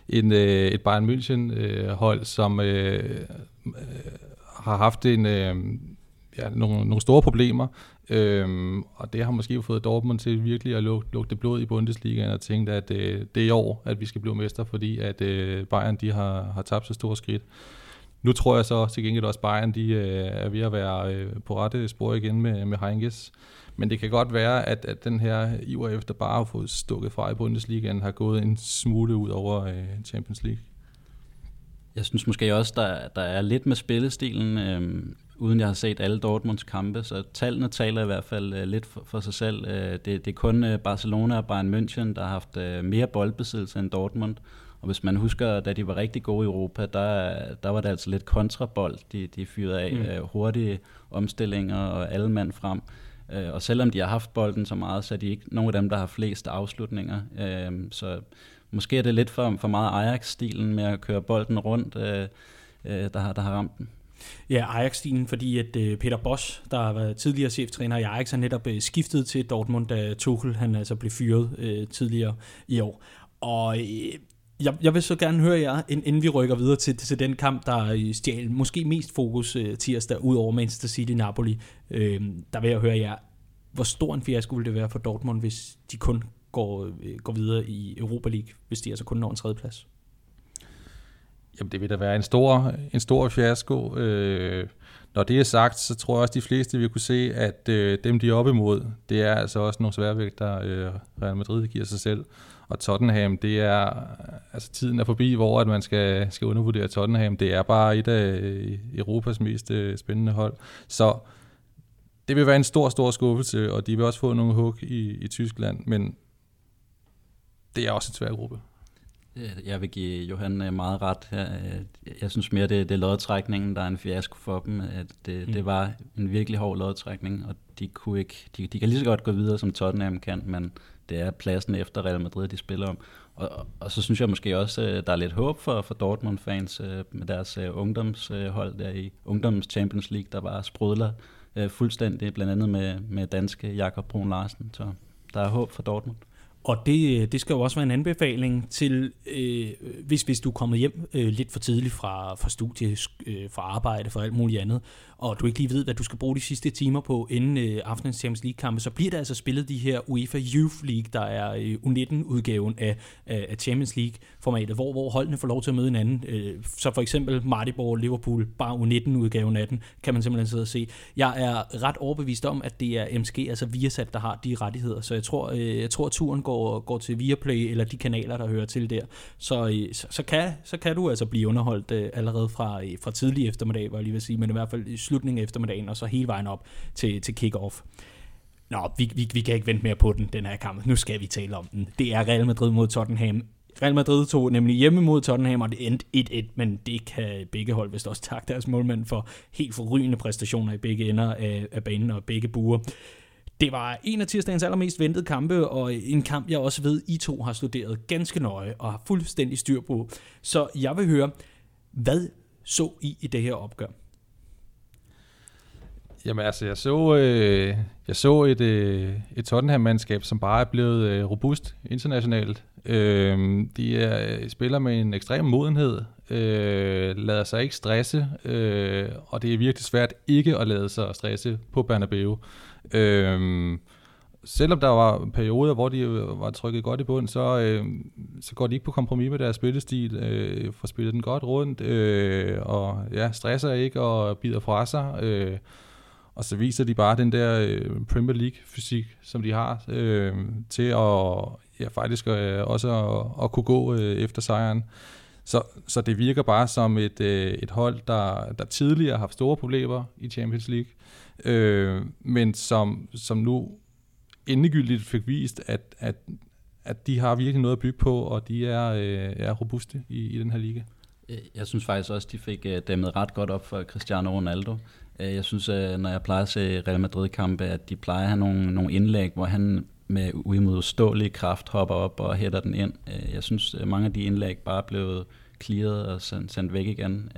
en, øh, et Bayern München-hold, øh, som øh, øh, har haft en, øh, ja, nogle, nogle store problemer, Øhm, og det har måske fået Dortmund til virkelig at lugte, lugte blod i Bundesligaen og tænkt, at øh, det er i år, at vi skal blive mester, fordi at øh, Bayern de har, har tabt så store skridt. Nu tror jeg så til gengæld også, at Bayern de, øh, er ved at være øh, på rette spor igen med, med Heinkes. Men det kan godt være, at, at den her iver efter bare at få stukket fra i Bundesligaen har gået en smule ud over øh, Champions League. Jeg synes måske også, der, der er lidt med spillestilen. Øh, uden jeg har set alle Dortmunds kampe, så tallene taler i hvert fald uh, lidt for, for sig selv. Uh, det, det er kun uh, Barcelona og Bayern München, der har haft uh, mere boldbesiddelse end Dortmund. Og hvis man husker, da de var rigtig gode i Europa, der, der var det altså lidt kontrabold, de, de fyrede af. Mm. Uh, hurtige omstillinger og alle mand frem. Øh, og selvom de har haft bolden så meget, så er de ikke nogen af dem, der har flest afslutninger. Øh, så måske er det lidt for, for meget Ajax-stilen med at køre bolden rundt, øh, øh der, har, der har ramt den. Ja, Ajax-stilen, fordi at øh, Peter Bosch, der har været tidligere cheftræner i Ajax, har netop øh, skiftet til Dortmund, da Tuchel han altså blev fyret øh, tidligere i år. Og øh, jeg, jeg vil så gerne høre jer, inden vi rykker videre til, til den kamp, der stjal måske mest fokus øh, tirsdag, ud over Manchester City-Napoli. Øh, der vil jeg høre jer, hvor stor en fiasko ville det være for Dortmund, hvis de kun går, øh, går videre i Europa League, hvis de altså kun når en tredje plads? Jamen det vil da være en stor, en stor fiasko. Øh, når det er sagt, så tror jeg også, at de fleste vil kunne se, at øh, dem, de er op imod, det er altså også nogle sværvægter, øh, Real Madrid giver sig selv. Og Tottenham, det er, altså tiden er forbi, hvor at man skal, skal undervurdere Tottenham. Det er bare et af Europas mest øh, spændende hold. Så det vil være en stor, stor skuffelse, og de vil også få nogle hug i, i Tyskland, men det er også en svær gruppe. Jeg vil give Johan øh, meget ret. Jeg, jeg synes mere, det, det er lodtrækningen, der er en fiasko for dem. At det, mm. det var en virkelig hård lodtrækning, og de, kunne ikke, de, de kan lige så godt gå videre, som Tottenham kan, men det er pladsen efter Real Madrid, de spiller om. Og, og, så synes jeg måske også, øh, der er lidt håb for, for Dortmund-fans øh, med deres øh, ungdomshold der i Ungdoms Champions League, der var sprudler fuldstændig, blandt andet med, med danske Jakob Brun Larsen. Så der er håb for Dortmund. Og det, det skal jo også være en anbefaling til, øh, hvis, hvis du er kommet hjem øh, lidt for tidligt fra, fra studie, øh, fra arbejde, for alt muligt andet, og du ikke lige ved, hvad du skal bruge de sidste timer på inden øh, aftenens Champions League-kampe, så bliver der altså spillet de her UEFA Youth League, der er øh, U19-udgaven af, af Champions League-formatet, hvor, hvor holdene får lov til at møde hinanden. Øh, så for eksempel Maribor Liverpool, bare U19-udgaven af den, kan man simpelthen sidde og se. Jeg er ret overbevist om, at det er MSG, altså Viasat, der har de rettigheder, så jeg tror, øh, jeg tror at turen går, går til Viaplay eller de kanaler, der hører til der. Så, øh, så, så, kan, så kan du altså blive underholdt øh, allerede fra, øh, fra tidlig eftermiddag, var jeg lige vil sige, men i hvert fald slutningen af eftermiddagen, og så hele vejen op til, til kick-off. Nå, vi, vi, vi kan ikke vente mere på den, den her kamp. Nu skal vi tale om den. Det er Real Madrid mod Tottenham. Real Madrid tog nemlig hjemme mod Tottenham, og det endte 1-1, men det kan begge hold vist også takke deres målmænd for helt forrygende præstationer i begge ender af, af banen og begge buer. Det var en af tirsdagens allermest ventede kampe, og en kamp, jeg også ved, I to har studeret ganske nøje og har fuldstændig styr på. Så jeg vil høre, hvad så I i det her opgør? Jamen altså, jeg så, øh, jeg så et, øh, et Tottenham-mandskab, som bare er blevet øh, robust internationalt. Øh, de er, øh, spiller med en ekstrem modenhed, øh, lader sig ikke stresse, øh, og det er virkelig svært ikke at lade sig stresse på Bernabeu. Øh, selvom der var perioder, hvor de øh, var trykket godt i bund, så, øh, så går de ikke på kompromis med deres spillestil, øh, får spillet den godt rundt, øh, og ja, stresser ikke og bider fra sig. Øh, og så viser de bare den der øh, Premier League-fysik, som de har, øh, til at ja, faktisk øh, også at, at kunne gå øh, efter sejren. Så, så det virker bare som et, øh, et hold, der, der tidligere har haft store problemer i Champions League, øh, men som, som nu endegyldigt fik vist, at, at, at de har virkelig noget at bygge på, og de er, øh, er robuste i, i den her liga. Jeg synes faktisk også, de fik øh, dæmmet ret godt op for Cristiano Ronaldo. Øh, jeg synes, øh, når jeg plejer at se Real Madrid-kampe, at de plejer at have nogle, nogle indlæg, hvor han med uimodståelig kraft hopper op og hætter den ind. Øh, jeg synes, mange af de indlæg bare er blevet clearet og sendt, væk igen.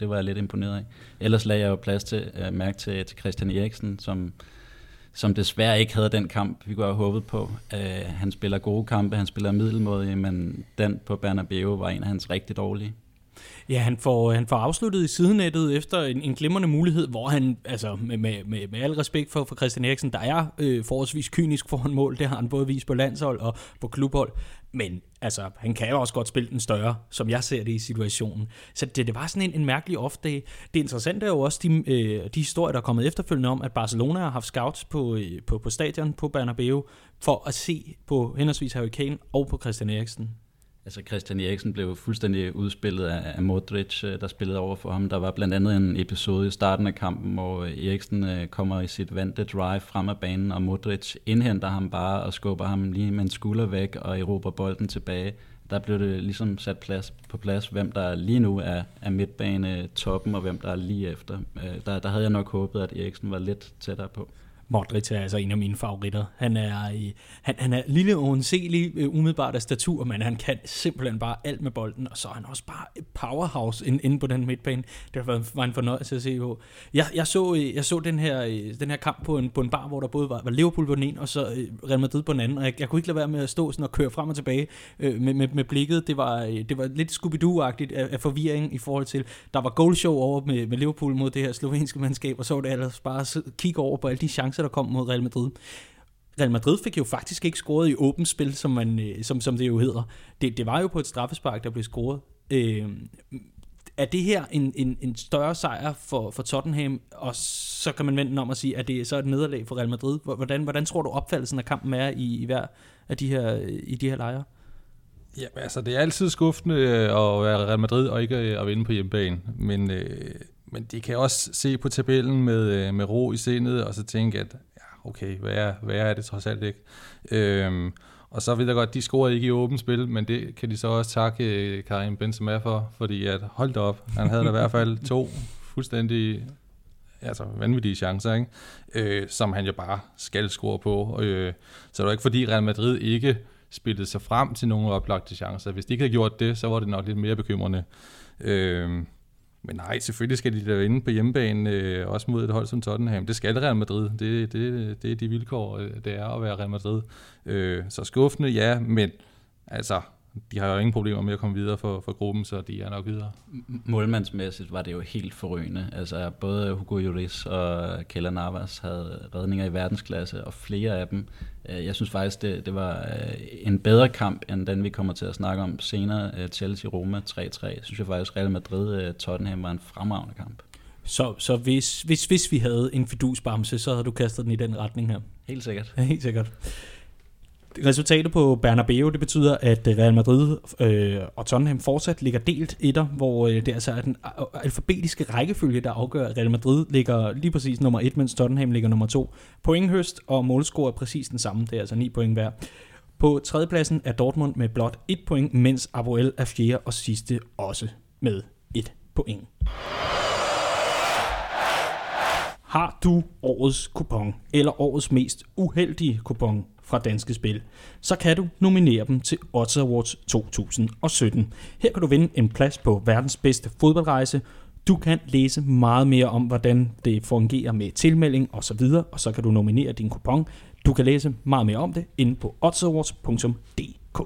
Det var jeg lidt imponeret af. Ellers lagde jeg jo plads til at mærke til, til Christian Eriksen, som, som desværre ikke havde den kamp, vi kunne have håbet på. Han spiller gode kampe, han spiller middelmådige, men den på Bernabeu var en af hans rigtig dårlige. Ja, han får, øh, han får afsluttet i sidenettet efter en, en glimrende mulighed, hvor han, altså med, med, med, med al respekt for, for Christian Eriksen, der er øh, forholdsvis kynisk foran mål, det har han både vist på landshold og på klubhold, men altså, han kan jo også godt spille den større, som jeg ser det i situationen. Så det, det var sådan en, en mærkelig off-day. Det interessante er jo også de, øh, de historier, der er kommet efterfølgende om, at Barcelona har haft scouts på, øh, på, på stadion på Bernabeu, for at se på henholdsvis Harry Kane og på Christian Eriksen. Altså Christian Eriksen blev fuldstændig udspillet af, af Modric, øh, der spillede over for ham. Der var blandt andet en episode i starten af kampen, hvor øh, Eriksen øh, kommer i sit vante drive frem af banen, og Modric indhenter ham bare og skubber ham lige med en skulder væk og erobrer bolden tilbage. Der blev det ligesom sat plads, på plads, hvem der lige nu er, er midtbane toppen, og hvem der er lige efter. Der, der havde jeg nok håbet, at Eriksen var lidt tættere på. Modric er altså en af mine favoritter. Han er, han, han er lille og undsigelig, øh, umiddelbart af statur, men han kan simpelthen bare alt med bolden, og så er han også bare et powerhouse inde, inde på den midtbane. Det var en fornøjelse at se på. Jeg, jeg, så, øh, jeg så den her, øh, den her kamp på en, på en bar, hvor der både var, var Liverpool på den ene, og så Real Madrid på den anden, og jeg, jeg kunne ikke lade være med at stå sådan og køre frem og tilbage øh, med, med, med blikket. Det var, det var lidt Scooby-Doo-agtigt af, af forvirring i forhold til, der var goalshow over med, med Liverpool mod det her slovenske mandskab, og så var det ellers bare kigge over på alle de chancer, chance, der kom mod Real Madrid. Real Madrid fik jo faktisk ikke scoret i åbent spil, som, man, øh, som, som det jo hedder. Det, det var jo på et straffespark, der blev scoret. Øh, er det her en, en, en større sejr for, for Tottenham, og så kan man vende om og sige, at det så er et nederlag for Real Madrid? Hvordan, hvordan tror du opfattelsen af kampen er i, i hver af de her, i de her lejre? Ja, altså det er altid skuffende øh, at være Real Madrid og ikke øh, at vinde på hjemmebane, men øh, men de kan også se på tabellen med, øh, med ro i sindet, og så tænke, at ja, okay, hvad er, hvad er det trods alt ikke? Øhm, og så ved jeg godt, de scorede ikke i åbent spil, men det kan de så også takke øh, Karim Benzema for, fordi at, hold da op, han havde da i hvert fald to fuldstændig altså vanvittige chancer, ikke? Øh, som han jo bare skal score på. Øh, så det var ikke fordi Real Madrid ikke spillede sig frem til nogle oplagte chancer. Hvis de ikke havde gjort det, så var det nok lidt mere bekymrende. Øh, men nej, selvfølgelig skal de da inde på hjemmebane, øh, også mod et hold som Tottenham. Det skal Real Madrid. Det, det, det er de vilkår, øh, det er at være Real Madrid. Øh, så skuffende, ja, men altså, de har jo ingen problemer med at komme videre for, for gruppen, så de er nok videre. Målmandsmæssigt var det jo helt forrygende. Altså både Hugo Lloris og Keller Navas havde redninger i verdensklasse, og flere af dem. Øh, jeg synes faktisk, det, det var øh, en bedre kamp, end den vi kommer til at snakke om senere. Øh, Chelsea-Roma 3-3. Synes jeg faktisk, Real Madrid-Tottenham var en fremragende kamp. Så, så hvis, hvis, hvis vi havde en fidusbamse, så havde du kastet den i den retning her? Helt sikkert. Ja, helt sikkert. Resultatet på Bernabeu, det betyder, at øh, Real Madrid øh, og Tottenham fortsat ligger delt etter, hvor øh, det altså er den alfabetiske rækkefølge, der afgør, at Real Madrid ligger lige præcis nummer 1, mens Tottenham ligger nummer 2. Pointhøst og målscore er præcis den samme, det er altså 9 point hver. På tredjepladsen er Dortmund med blot 1 point, mens Apoel er fjerde og sidste også med 1 point. Har du årets kupon, eller årets mest uheldige kupon, fra Danske Spil, så kan du nominere dem til Odds Awards 2017. Her kan du vinde en plads på verdens bedste fodboldrejse. Du kan læse meget mere om, hvordan det fungerer med tilmelding osv., og så kan du nominere din kupon. Du kan læse meget mere om det inde på oddsawards.dk.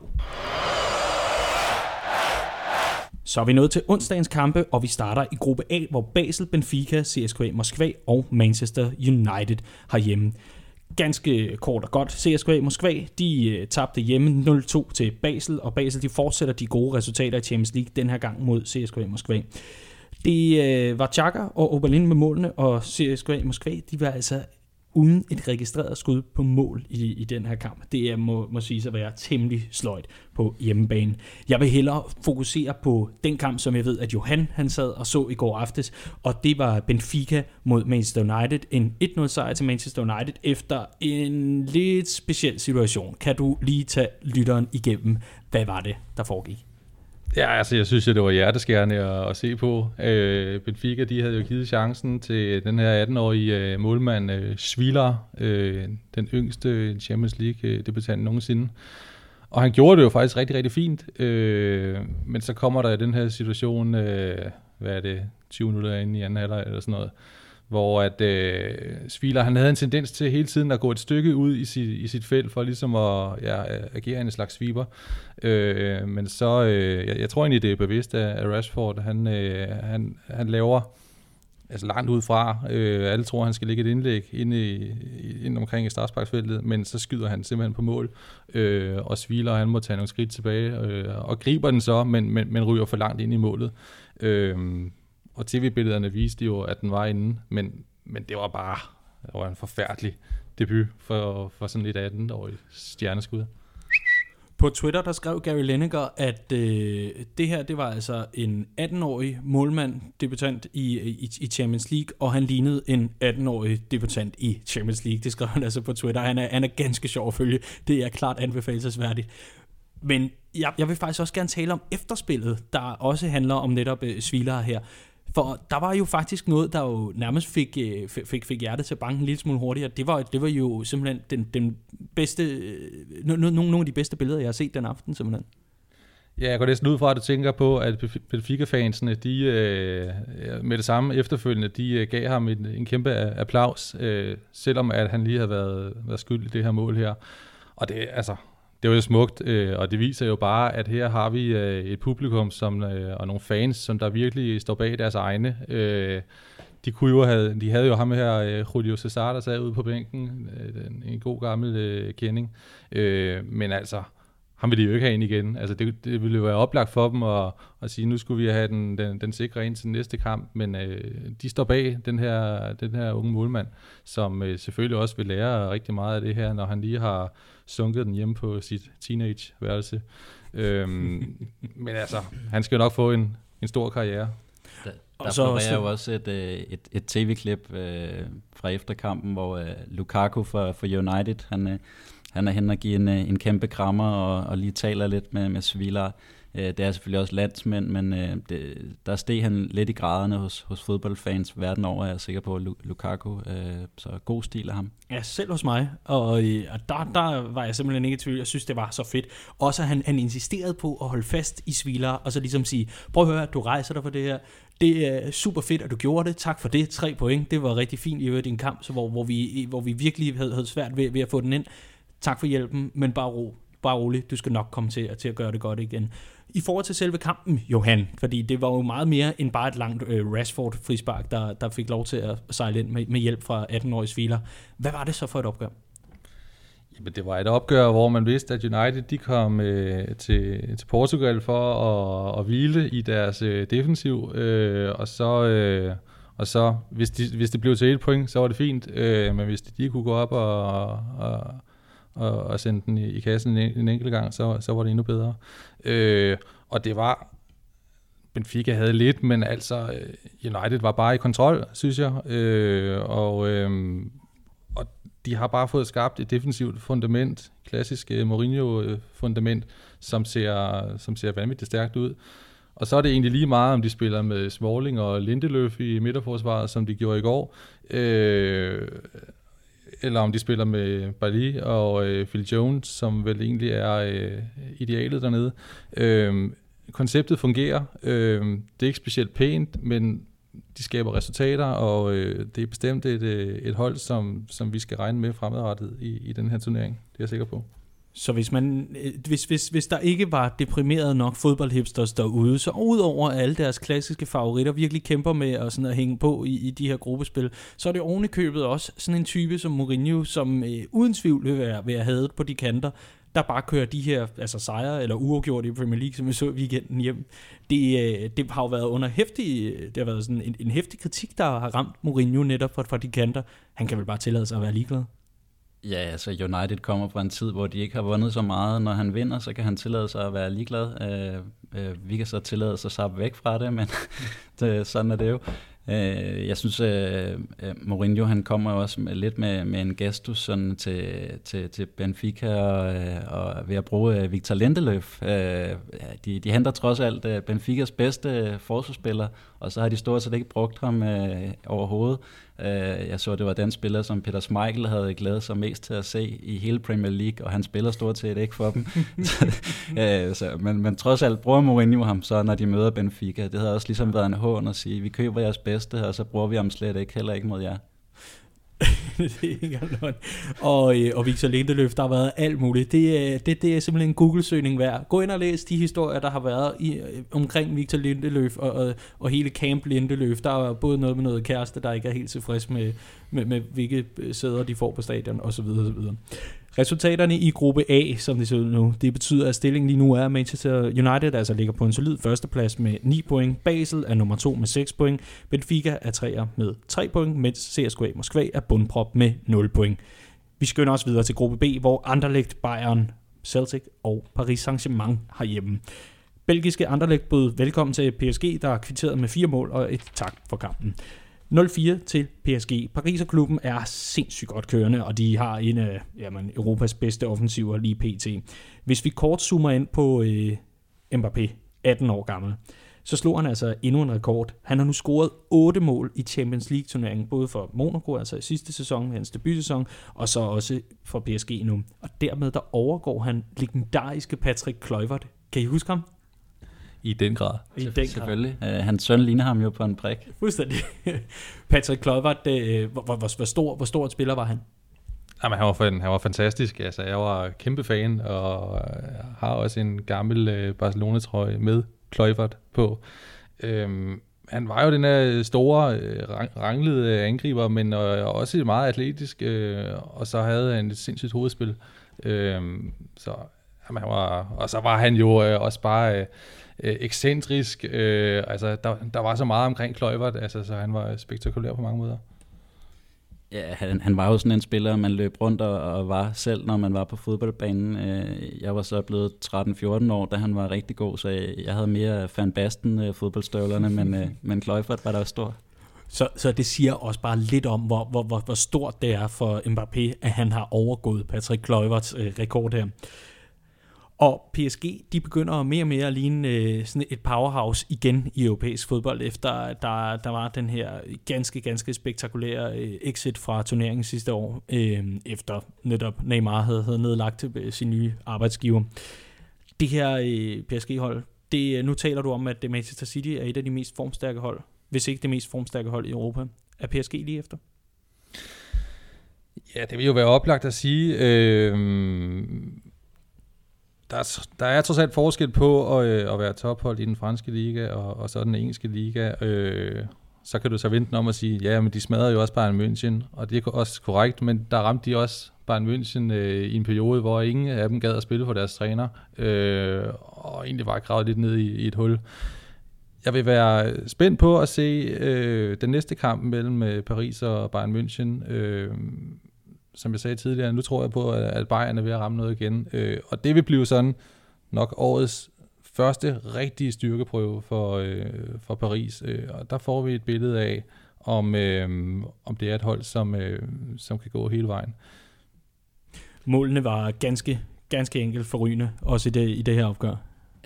Så er vi nået til onsdagens kampe, og vi starter i gruppe A, hvor Basel, Benfica, CSKA Moskva og Manchester United har hjemme ganske kort og godt. CSKA Moskva, de øh, tabte hjemme 0-2 til Basel, og Basel de fortsætter de gode resultater i Champions League den her gang mod CSKA Moskva. Det øh, var Chaka og Oberlin med målene, og CSKA Moskva, de var altså uden et registreret skud på mål i, i den her kamp. Det er, må, må sige at være temmelig sløjt på hjemmebane. Jeg vil hellere fokusere på den kamp, som jeg ved, at Johan han sad og så i går aftes, og det var Benfica mod Manchester United. En 1-0 sejr til Manchester United efter en lidt speciel situation. Kan du lige tage lytteren igennem, hvad var det, der foregik? Ja, altså jeg synes, at det var hjerteskærende at, at se på. Øh, Benfica, de havde jo givet chancen til den her 18-årige øh, målmand øh, Schwiler, øh, den yngste Champions League-debutant nogensinde. Og han gjorde det jo faktisk rigtig, rigtig fint. Øh, men så kommer der i den her situation, øh, hvad er det, 20 minutter inde i anden halvleg eller sådan noget, hvor at øh, Sviler, han havde en tendens til hele tiden at gå et stykke ud i sit, i sit felt, for ligesom at ja, øh, agere en slags sweeper. Øh, men så, øh, jeg, jeg tror egentlig, det er bevidst af, af Rashford. Han, øh, han, han laver altså langt ud fra. Øh, alle tror, han skal lægge et indlæg ind, i, ind omkring i straffesparksfeltet, men så skyder han simpelthen på mål, øh, og Sviler, han må tage nogle skridt tilbage, øh, og griber den så, men, men, men ryger for langt ind i målet. Øh, og tv-billederne viste jo, at den var inde, men, men det var bare det var en forfærdelig debut for, for sådan lidt 18-årig stjerneskud. På Twitter der skrev Gary Lineker, at øh, det her det var altså en 18-årig målmand, debutant i, i, i Champions League, og han lignede en 18-årig debutant i Champions League. Det skrev han altså på Twitter. Han er, han er ganske sjov at følge. Det er klart anbefalesværdigt. Men jeg, jeg vil faktisk også gerne tale om efterspillet, der også handler om netop øh, Sviler her. For der var jo faktisk noget, der jo nærmest fik, øh, fik, fik hjertet til banken en lille smule hurtigere. Det var, det var jo simpelthen den, den bedste, øh, no, no, nogle af de bedste billeder, jeg har set den aften simpelthen. Ja, jeg går næsten ud fra, at du tænker på, at Benfica-fansene, de øh, med det samme efterfølgende, de øh, gav ham en, en kæmpe applaus, øh, selvom at han lige havde været, været skyld i det her mål her. Og det, altså, det var jo smukt, øh, og det viser jo bare, at her har vi øh, et publikum som, øh, og nogle fans, som der virkelig står bag deres egne. Øh, de, kunne jo have, de havde jo ham her, øh, Julio Cesar, der sad ude på bænken, øh, en, en god gammel øh, kending. Øh, men altså, ham vil de jo ikke have ind igen. Altså det, det ville jo være oplagt for dem at, at sige, nu skulle vi have den, den, den sikre ind til næste kamp, men øh, de står bag den her, den her unge målmand, som øh, selvfølgelig også vil lære rigtig meget af det her, når han lige har sunket den hjemme på sit teenage-værelse. Øhm, men altså, han skal jo nok få en, en stor karriere. Der, der så også, jo også et, øh, et, et tv-klip øh, fra efterkampen, hvor øh, Lukaku for, for United, han, øh, han er hen og giver en, øh, en kæmpe krammer og, og lige taler lidt med, med Sevilla. Øh, det er selvfølgelig også landsmænd, men øh, det, der steg han lidt i graderne hos, hos fodboldfans verden over, er jeg sikker på, Lukaku. Så god stil af ham. Ja, selv hos mig. Og, og der, der var jeg simpelthen ikke i tvivl. Jeg synes, det var så fedt. Også han, han insisterede på at holde fast i Svila, og så ligesom sige, prøv at høre, du rejser dig for det her. Det er super fedt, at du gjorde det. Tak for det. Tre point. Det var rigtig fint i øvrigt i en kamp, så hvor, hvor, vi, hvor vi virkelig havde, havde svært ved, ved at få den ind tak for hjælpen, men bare ro, bare rolig, du skal nok komme til, til at gøre det godt igen. I forhold til selve kampen, Johan, fordi det var jo meget mere end bare et langt øh, Rashford frispark, der, der fik lov til at sejle ind med, med hjælp fra 18-årige sviler. Hvad var det så for et opgør? Jamen, det var et opgør, hvor man vidste, at United de kom øh, til, til Portugal for at, at hvile i deres øh, defensiv, øh, og så... Øh, og så, hvis, de, hvis det blev til et point, så var det fint, øh, men hvis de, de kunne gå op og, og, og, og sende den i, i kassen en, en enkelt gang, så, så var det endnu bedre. Øh, og det var, Benfica havde lidt, men altså øh, United var bare i kontrol, synes jeg. Øh, og, øh, og de har bare fået skabt et defensivt fundament, klassisk øh, Mourinho-fundament, som ser, som ser vanvittigt stærkt ud. Og så er det egentlig lige meget, om de spiller med Smalling og Lindeløf i midterforsvaret, som de gjorde i går. Øh, eller om de spiller med Bali og øh, Phil Jones, som vel egentlig er øh, idealet dernede. Øh, konceptet fungerer. Øh, det er ikke specielt pænt, men de skaber resultater, og øh, det er bestemt et, øh, et hold, som, som vi skal regne med fremadrettet i, i den her turnering. Det er jeg sikker på. Så hvis, man, øh, hvis, hvis, hvis der ikke var deprimeret nok fodboldhipsters derude, så udover at alle deres klassiske favoritter virkelig kæmper med at, sådan at hænge på i, i de her gruppespil, så er det ovenikøbet også sådan en type som Mourinho, som øh, uden tvivl vil være, vil have på de kanter, der bare kører de her altså sejre eller uafgjort i Premier League, som vi så i weekenden hjem. Det, øh, det har jo været under hæftig, øh, det har været sådan en, en hæftig kritik, der har ramt Mourinho netop fra, fra de kanter. Han kan vel bare tillade sig at være ligeglad. Ja, altså United kommer fra en tid, hvor de ikke har vundet så meget. Når han vinder, så kan han tillade sig at være ligeglad. Øh, øh, vi kan så tillade os at sappe væk fra det, men det, sådan er det jo. Øh, jeg synes, øh, øh Mourinho han kommer også med, lidt med, med en gestus sådan til, til, til Benfica og, og ved at bruge øh, Victor Lindeløf. Øh, de, de henter trods alt Benficas bedste forsvarsspiller, og så har de stort set ikke brugt ham øh, overhovedet. Øh, jeg så, det var den spiller, som Peter Schmeichel havde glædet sig mest til at se i hele Premier League, og han spiller stort set ikke for dem. så, øh, så, men, men trods alt bruger Mourinho ham så, når de møder Benfica. Det havde også ligesom været en hån at sige, vi køber jeres bedste, og så bruger vi ham slet ikke, heller ikke mod jer. det er ikke engang og, øh, og Victor Lindeløf, der har været alt muligt. Det, øh, det, det er simpelthen en Google-søgning værd. Gå ind og læs de historier, der har været i, øh, omkring Victor Lindeløf og, og, og hele Camp Lindeløf. Der er både noget med noget kæreste, der ikke er helt tilfreds med, med, med hvilke øh, sæder de får på stadion osv. osv. Resultaterne i gruppe A, som det ser ud nu, det betyder, at stillingen lige nu er, Manchester United altså ligger på en solid førsteplads med 9 point, Basel er nummer 2 med 6 point, Benfica er 3'er med 3 point, mens CSKA Moskva er bundprop med 0 point. Vi skynder os videre til gruppe B, hvor Anderlecht, Bayern, Celtic og Paris Saint-Germain har hjemme. Belgiske Anderlecht bød velkommen til PSG, der kvitteret med fire mål og et tak for kampen. 0-4 til PSG. Pariserklubben er sindssygt godt kørende, og de har en af jamen, Europas bedste offensiver lige pt. Hvis vi kort zoomer ind på øh, Mbappé, 18 år gammel, så slog han altså endnu en rekord. Han har nu scoret 8 mål i Champions League-turneringen, både for Monaco, altså i sidste sæson, hans debutsæson, og så også for PSG nu. Og dermed der overgår han legendariske Patrick Kluivert. Kan I huske ham? I den grad. I den grad. Selvfølgelig. Uh, hans søn ligner ham jo på en prik. Fuldstændig. Patrick Kluivert, uh, hvor, hvor, hvor, stor, hvor stor et spiller var han? Jamen, han, var, han var fantastisk. Altså, jeg var kæmpe fan, og har også en gammel uh, Barcelona-trøje med Kluivert på. Øhm, han var jo den her store, øh, ranglede angriber, men øh, også meget atletisk, øh, og så havde han et sindssygt hovedspil. Øh, så, jamen, han var, og så var han jo øh, også bare... Øh, øh, ekscentrisk. Øh, altså, der, der var så meget omkring Kløjvert, altså, så han var spektakulær på mange måder. Ja, han, han var jo sådan en spiller, man løb rundt og, og var selv, når man var på fodboldbanen. Øh, jeg var så blevet 13-14 år, da han var rigtig god, så jeg, havde mere Van Basten øh, fodboldstøvlerne, men, øh, men Kløjvert var der stor. Så, så det siger også bare lidt om, hvor, hvor, hvor, hvor stort det er for Mbappé, at han har overgået Patrick Kluiverts øh, rekord her. Og PSG, de begynder mere og mere at ligne øh, sådan et powerhouse igen i europæisk fodbold, efter der, der var den her ganske, ganske spektakulære øh, exit fra turneringen sidste år, øh, efter netop Neymar havde, havde nedlagt øh, sin nye arbejdsgiver. Det her øh, PSG-hold, det, øh, nu taler du om, at Manchester City er et af de mest formstærke hold, hvis ikke det mest formstærke hold i Europa. Er PSG lige efter? Ja, det vil jo være oplagt at sige. Øh, der, er, der er trods alt forskel på at, øh, at være tophold i den franske liga og, og så den engelske liga. Øh, så kan du så vente om at sige, ja, men de smadrede jo også Bayern München, og det er også korrekt, men der ramte de også Bayern München øh, i en periode, hvor ingen af dem gad at spille for deres træner, øh, og egentlig var gravet lidt ned i, i et hul. Jeg vil være spændt på at se øh, den næste kamp mellem øh, Paris og Bayern München. Øh, som jeg sagde tidligere, nu tror jeg på, at Bayern er ved at ramme noget igen. Øh, og det vil blive sådan nok årets første rigtige styrkeprøve for, øh, for Paris. Øh, og der får vi et billede af, om, øh, om det er et hold, som, øh, som kan gå hele vejen. Målene var ganske, ganske enkelt forrygende, også i det, i det her opgør.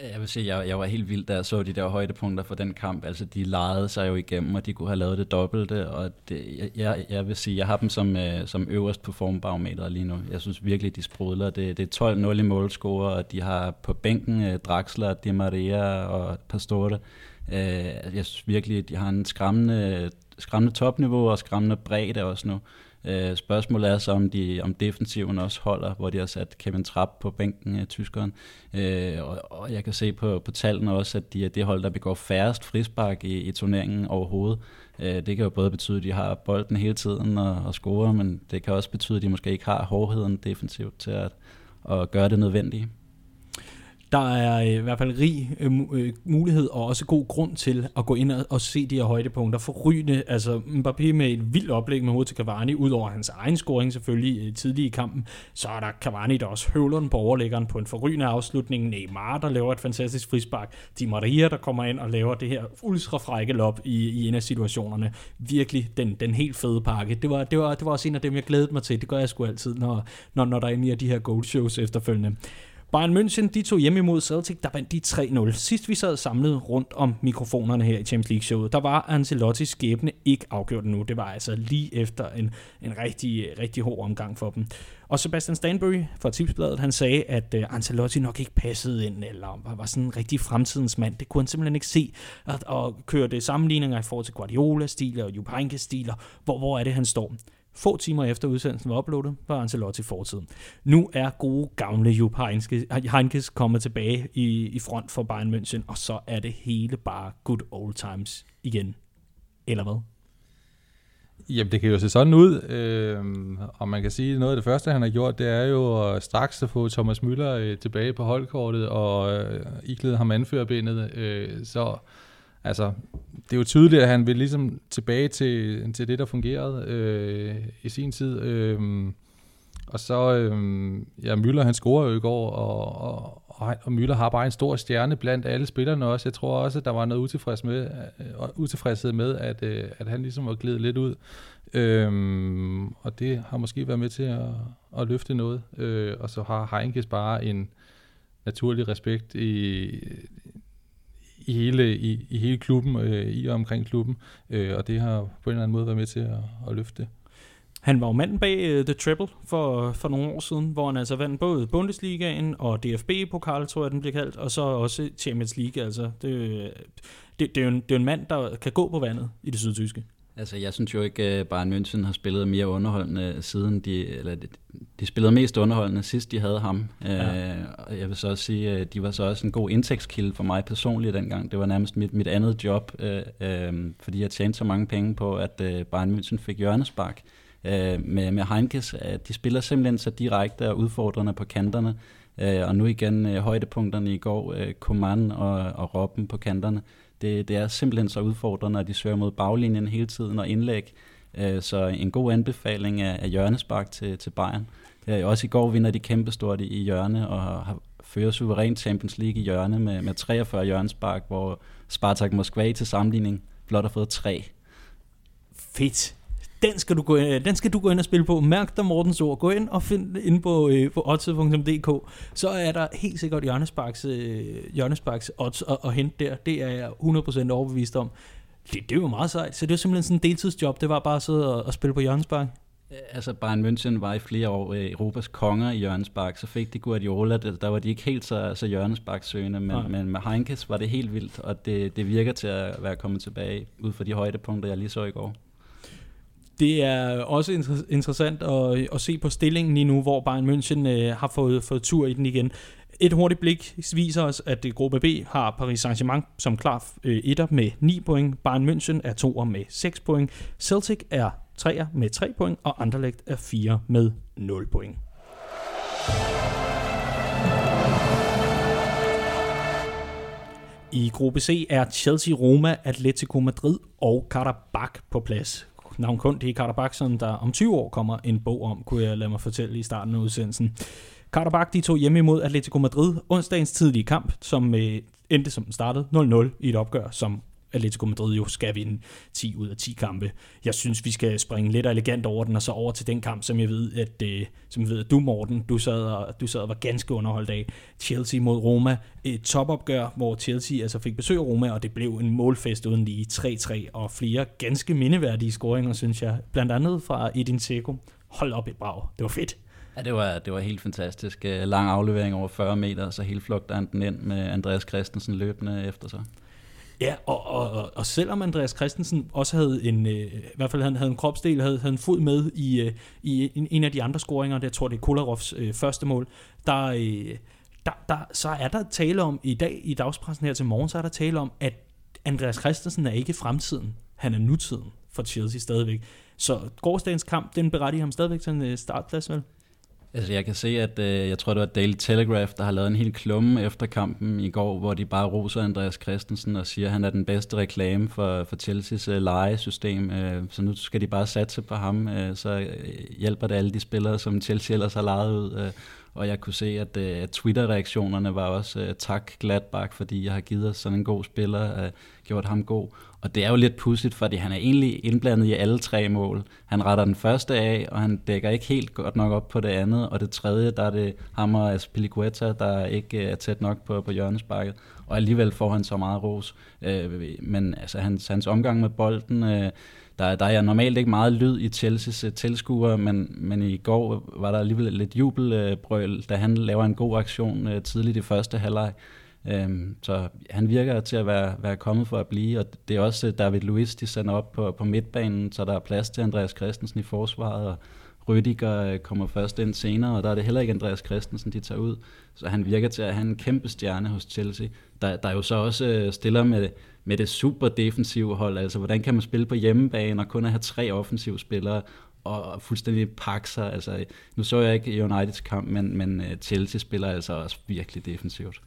Jeg vil sige, jeg, jeg var helt vild, da jeg så de der højdepunkter for den kamp. Altså, de legede sig jo igennem, og de kunne have lavet det dobbelte, og det, jeg, jeg vil sige, jeg har dem som, øh, som øverst på formbarometeret lige nu. Jeg synes virkelig, de sprudler. Det, det er 12-0 i målscore, og de har på bænken øh, Draxler, Di Maria og Pastore. Øh, jeg synes virkelig, de har en skræmmende, skræmmende topniveau og skræmmende bredde også nu. Øh, spørgsmålet er så, om, de, om defensiven også holder, hvor de har sat Kevin Trapp på bænken af tyskeren. Øh, og, og jeg kan se på, på tallene også, at de er det hold, der begår færrest frispark i, i turneringen overhovedet. Øh, det kan jo både betyde, at de har bolden hele tiden og, og scorer, men det kan også betyde, at de måske ikke har hårdheden defensivt til at, at gøre det nødvendige. Der er øh, i hvert fald rig øh, øh, mulighed og også god grund til at gå ind og, se de her højdepunkter. Forrygende, altså Mbappé med et vildt oplæg med hovedet til Cavani, udover hans egen scoring selvfølgelig øh, tidlig i kampen, så er der Cavani, der også høvler den på overlæggeren på en forrygende afslutning. Neymar, der laver et fantastisk frispark. Di Maria, der kommer ind og laver det her ultra frække lop i, i en af situationerne. Virkelig den, den helt fede pakke. Det var, det, var, det var også en af dem, jeg glædede mig til. Det gør jeg sgu altid, når, når, når der er de her goal shows efterfølgende. Bayern München, de tog hjem imod Celtic, der vandt de 3-0. Sidst vi sad samlet rundt om mikrofonerne her i Champions League-showet, der var Ancelottis skæbne ikke afgjort nu. Det var altså lige efter en, en rigtig, rigtig hård omgang for dem. Og Sebastian Stanbury fra Tipsbladet, han sagde, at uh, Ancelotti nok ikke passede ind, eller var, var sådan en rigtig fremtidens mand. Det kunne han simpelthen ikke se. At, og kørte sammenligninger i forhold til Guardiola-stiler og Jupp Heynckes-stiler. Hvor, hvor er det, han står? Få timer efter udsendelsen var uploadet, var Ancelotti fortiden. Nu er gode, gamle Jupp Heynckes kommet tilbage i, i front for Bayern München, og så er det hele bare good old times igen. Eller hvad? Jamen, det kan jo se sådan ud, øh, og man kan sige, at noget af det første, han har gjort, det er jo straks at få Thomas Müller øh, tilbage på holdkortet, og øh, iklæde ham anførerbindet, Øh, så altså, det er jo tydeligt, at han vil ligesom tilbage til, til det, der fungerede øh, i sin tid. Øh, og så, øh, ja, Müller han scorer jo i går, og, og, og, og Müller har bare en stor stjerne blandt alle spillerne også. Jeg tror også, at der var noget utilfreds med, uh, utilfredshed med, at, uh, at han ligesom var glidet lidt ud. Øhm, og det har måske været med til at, at løfte noget. Øh, og så har Heinkes bare en naturlig respekt i, i hele, i, i hele klubben, øh, i og omkring klubben, øh, og det har på en eller anden måde været med til at, at løfte det. Han var jo manden bag uh, The Treble for, for nogle år siden, hvor han altså vandt både Bundesligaen og DFB-pokal, tror jeg den blev kaldt, og så også Champions League. Altså, det, øh, det, det, er jo en, det er en mand, der kan gå på vandet i det sydtyske. Altså, jeg synes jo ikke, at Bayern München har spillet mere underholdende siden de, eller de, de spillede mest underholdende sidst de havde ham. Ja. Øh, og jeg vil så også sige, at de var så også en god indtægtskilde for mig personligt dengang. Det var nærmest mit, mit andet job, øh, øh, fordi jeg tjente så mange penge på, at øh, Bayern München fik hjørnespark øh, med, med Heinkes. De spiller simpelthen så direkte og udfordrende på kanterne. Øh, og nu igen øh, højdepunkterne i går, øh, Coman og, og Robben på kanterne. Det, det er simpelthen så udfordrende, at de søger mod baglinjen hele tiden og indlæg. Øh, så en god anbefaling af, af hjørnespark til, til Bayern. Øh, også i går vinder de kæmpestort i, i hjørne og har fører suveræn Champions League i hjørne med, med 43 hjørnespark, hvor Spartak Moskva til sammenligning blot har fået tre. Fedt den skal, du gå ind, den skal du gå ind og spille på. Mærk dig Mortens ord. Gå ind og find ind på, øh, på odds.dk. Så er der helt sikkert hjørnesparks, øh, hjørnesparks odds at, at hente der. Det er jeg 100% overbevist om. Det, det jo meget sejt. Så det er simpelthen sådan en deltidsjob. Det var bare at sidde og, og spille på hjørnespark. Altså Bayern München var i flere år øh, Europas konger i hjørnespark, så fik de Guardiola, der var de ikke helt så, så hjørnesparksøgende, men, men med Heinkes var det helt vildt, og det, det virker til at være kommet tilbage ud fra de højdepunkter, jeg lige så i går. Det er også inter- interessant at, at se på stillingen lige nu, hvor Bayern München øh, har fået, fået tur i den igen. Et hurtigt blik viser os, at øh, gruppe B har Paris Saint-Germain som klar øh, etter med 9 point, Bayern München er toer med 6 point, Celtic er treer med 3 point, og Anderlecht er 4 med 0 point. I gruppe C er Chelsea, Roma, Atletico Madrid og Karabakh på plads navnkundige Karabakh, som der om 20 år kommer en bog om, kunne jeg lade mig fortælle i starten af udsendelsen. Karabakh de tog hjemme imod Atletico Madrid onsdagens tidlige kamp, som øh, endte som den startede 0-0 i et opgør, som Atletico Madrid jo skal vinde 10 ud af 10 kampe. Jeg synes, vi skal springe lidt elegant over den, og så over til den kamp, som jeg ved, at, øh, som jeg ved, at du, Morten, du sad, og, du sad og var ganske underholdt af. Chelsea mod Roma. Et topopgør, hvor Chelsea altså fik besøg af Roma, og det blev en målfest uden lige 3-3, og flere ganske mindeværdige scoringer, synes jeg. Blandt andet fra Edin Dzeko. Hold op et brag. Det var fedt. Ja, det var, det var helt fantastisk. Øh, lang aflevering over 40 meter, så helt flugter han den ind med Andreas Christensen løbende efter sig. Ja, og, og, og, selvom Andreas Christensen også havde en, øh, i hvert fald han havde en kropsdel, havde, havde en fod med i, øh, i en, en af de andre scoringer, jeg tror det er Kolarovs øh, første mål, der, øh, der, der, så er der tale om, i dag i dagspressen her til morgen, så er der tale om, at Andreas Christensen er ikke fremtiden, han er nutiden for Chelsea stadigvæk. Så gårdsdagens kamp, den berettiger ham stadigvæk til en øh, startplads, vel? Altså jeg kan se, at øh, jeg tror, det var Daily Telegraph, der har lavet en hel klumme efter kampen i går, hvor de bare roser Andreas Christensen og siger, at han er den bedste reklame for, for Chelseas øh, lejesystem. Øh, så nu skal de bare satse på ham, øh, så øh, hjælper det alle de spillere, som Chelsea ellers har lejet ud. Øh, og jeg kunne se, at uh, Twitter-reaktionerne var også uh, tak Gladbach, fordi jeg har givet os sådan en god spiller, uh, gjort ham god. Og det er jo lidt pudsigt, fordi han er egentlig indblandet i alle tre mål. Han retter den første af, og han dækker ikke helt godt nok op på det andet. Og det tredje, der er det ham og Aspilicueta, der ikke er tæt nok på, på hjørnesparket. Og alligevel får han så meget ros. Øh, men altså, hans, hans omgang med bolden... Øh, der, der er normalt ikke meget lyd i Chelsea's uh, tilskuere, men, men i går var der alligevel lidt jubelbrøl, da han laver en god aktion uh, tidligt i første halvleg. Øhm, så han virker til at være, være kommet for at blive, og det er også øh, David Luiz, de sender op på, på midtbanen, så der er plads til Andreas Christensen i forsvaret, og Rüdiger kommer først ind senere, og der er det heller ikke Andreas Christensen, de tager ud. Så han virker til at have en kæmpe stjerne hos Chelsea, der, der jo så også stiller med, med det super defensive hold. Altså, hvordan kan man spille på hjemmebane og kun have tre offensive spillere, og fuldstændig pakke sig. Altså, nu så jeg ikke Uniteds kamp, men, men øh, Chelsea spiller altså også virkelig defensivt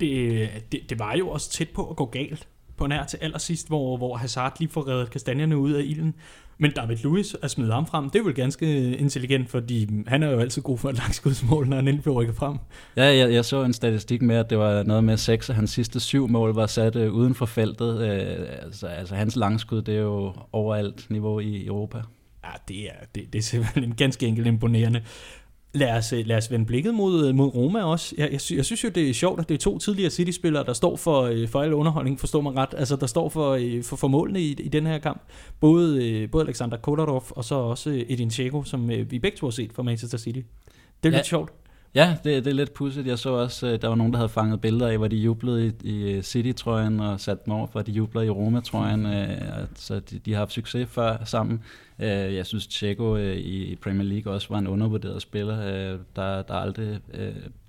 det, øh, det, det var jo også tæt på at gå galt på nær til allersidst, hvor, hvor Hazard lige får reddet kastanjerne ud af ilden. Men David Luiz at smide ham frem, det er vel ganske intelligent, fordi han er jo altid god for et langskudsmål, når han endelig rykker frem. Ja, jeg, jeg så en statistik med, at det var noget med seks af hans sidste syv mål var sat uh, uden for feltet. Uh, altså, altså hans langskud, det er jo overalt niveau i Europa. Ja, det er, det, det er simpelthen ganske enkelt imponerende. Lad os, øh, lad os vende blikket mod, øh, mod Roma også. Jeg, jeg, jeg synes jo, det er sjovt, at det er to tidligere City-spillere, der står for, øh, for al underholdning, forstår man ret. Altså, der står for, for, for målene i, i den her kamp. Både, både Alexander Kolarov og så også Edin Dzeko, som vi begge to har set for Manchester City. Det er ja. lidt sjovt. Ja, det, det er lidt pudsigt. Jeg så også, øh, der var nogen, der havde fanget billeder af, hvor de jublede i, i øh, City-trøjen og sat dem over for, at de jubler i Roma-trøjen. Øh, så de, de har haft succes før sammen. Øh, jeg synes, Tjeko øh, i Premier League også var en undervurderet spiller, øh, der, der aldrig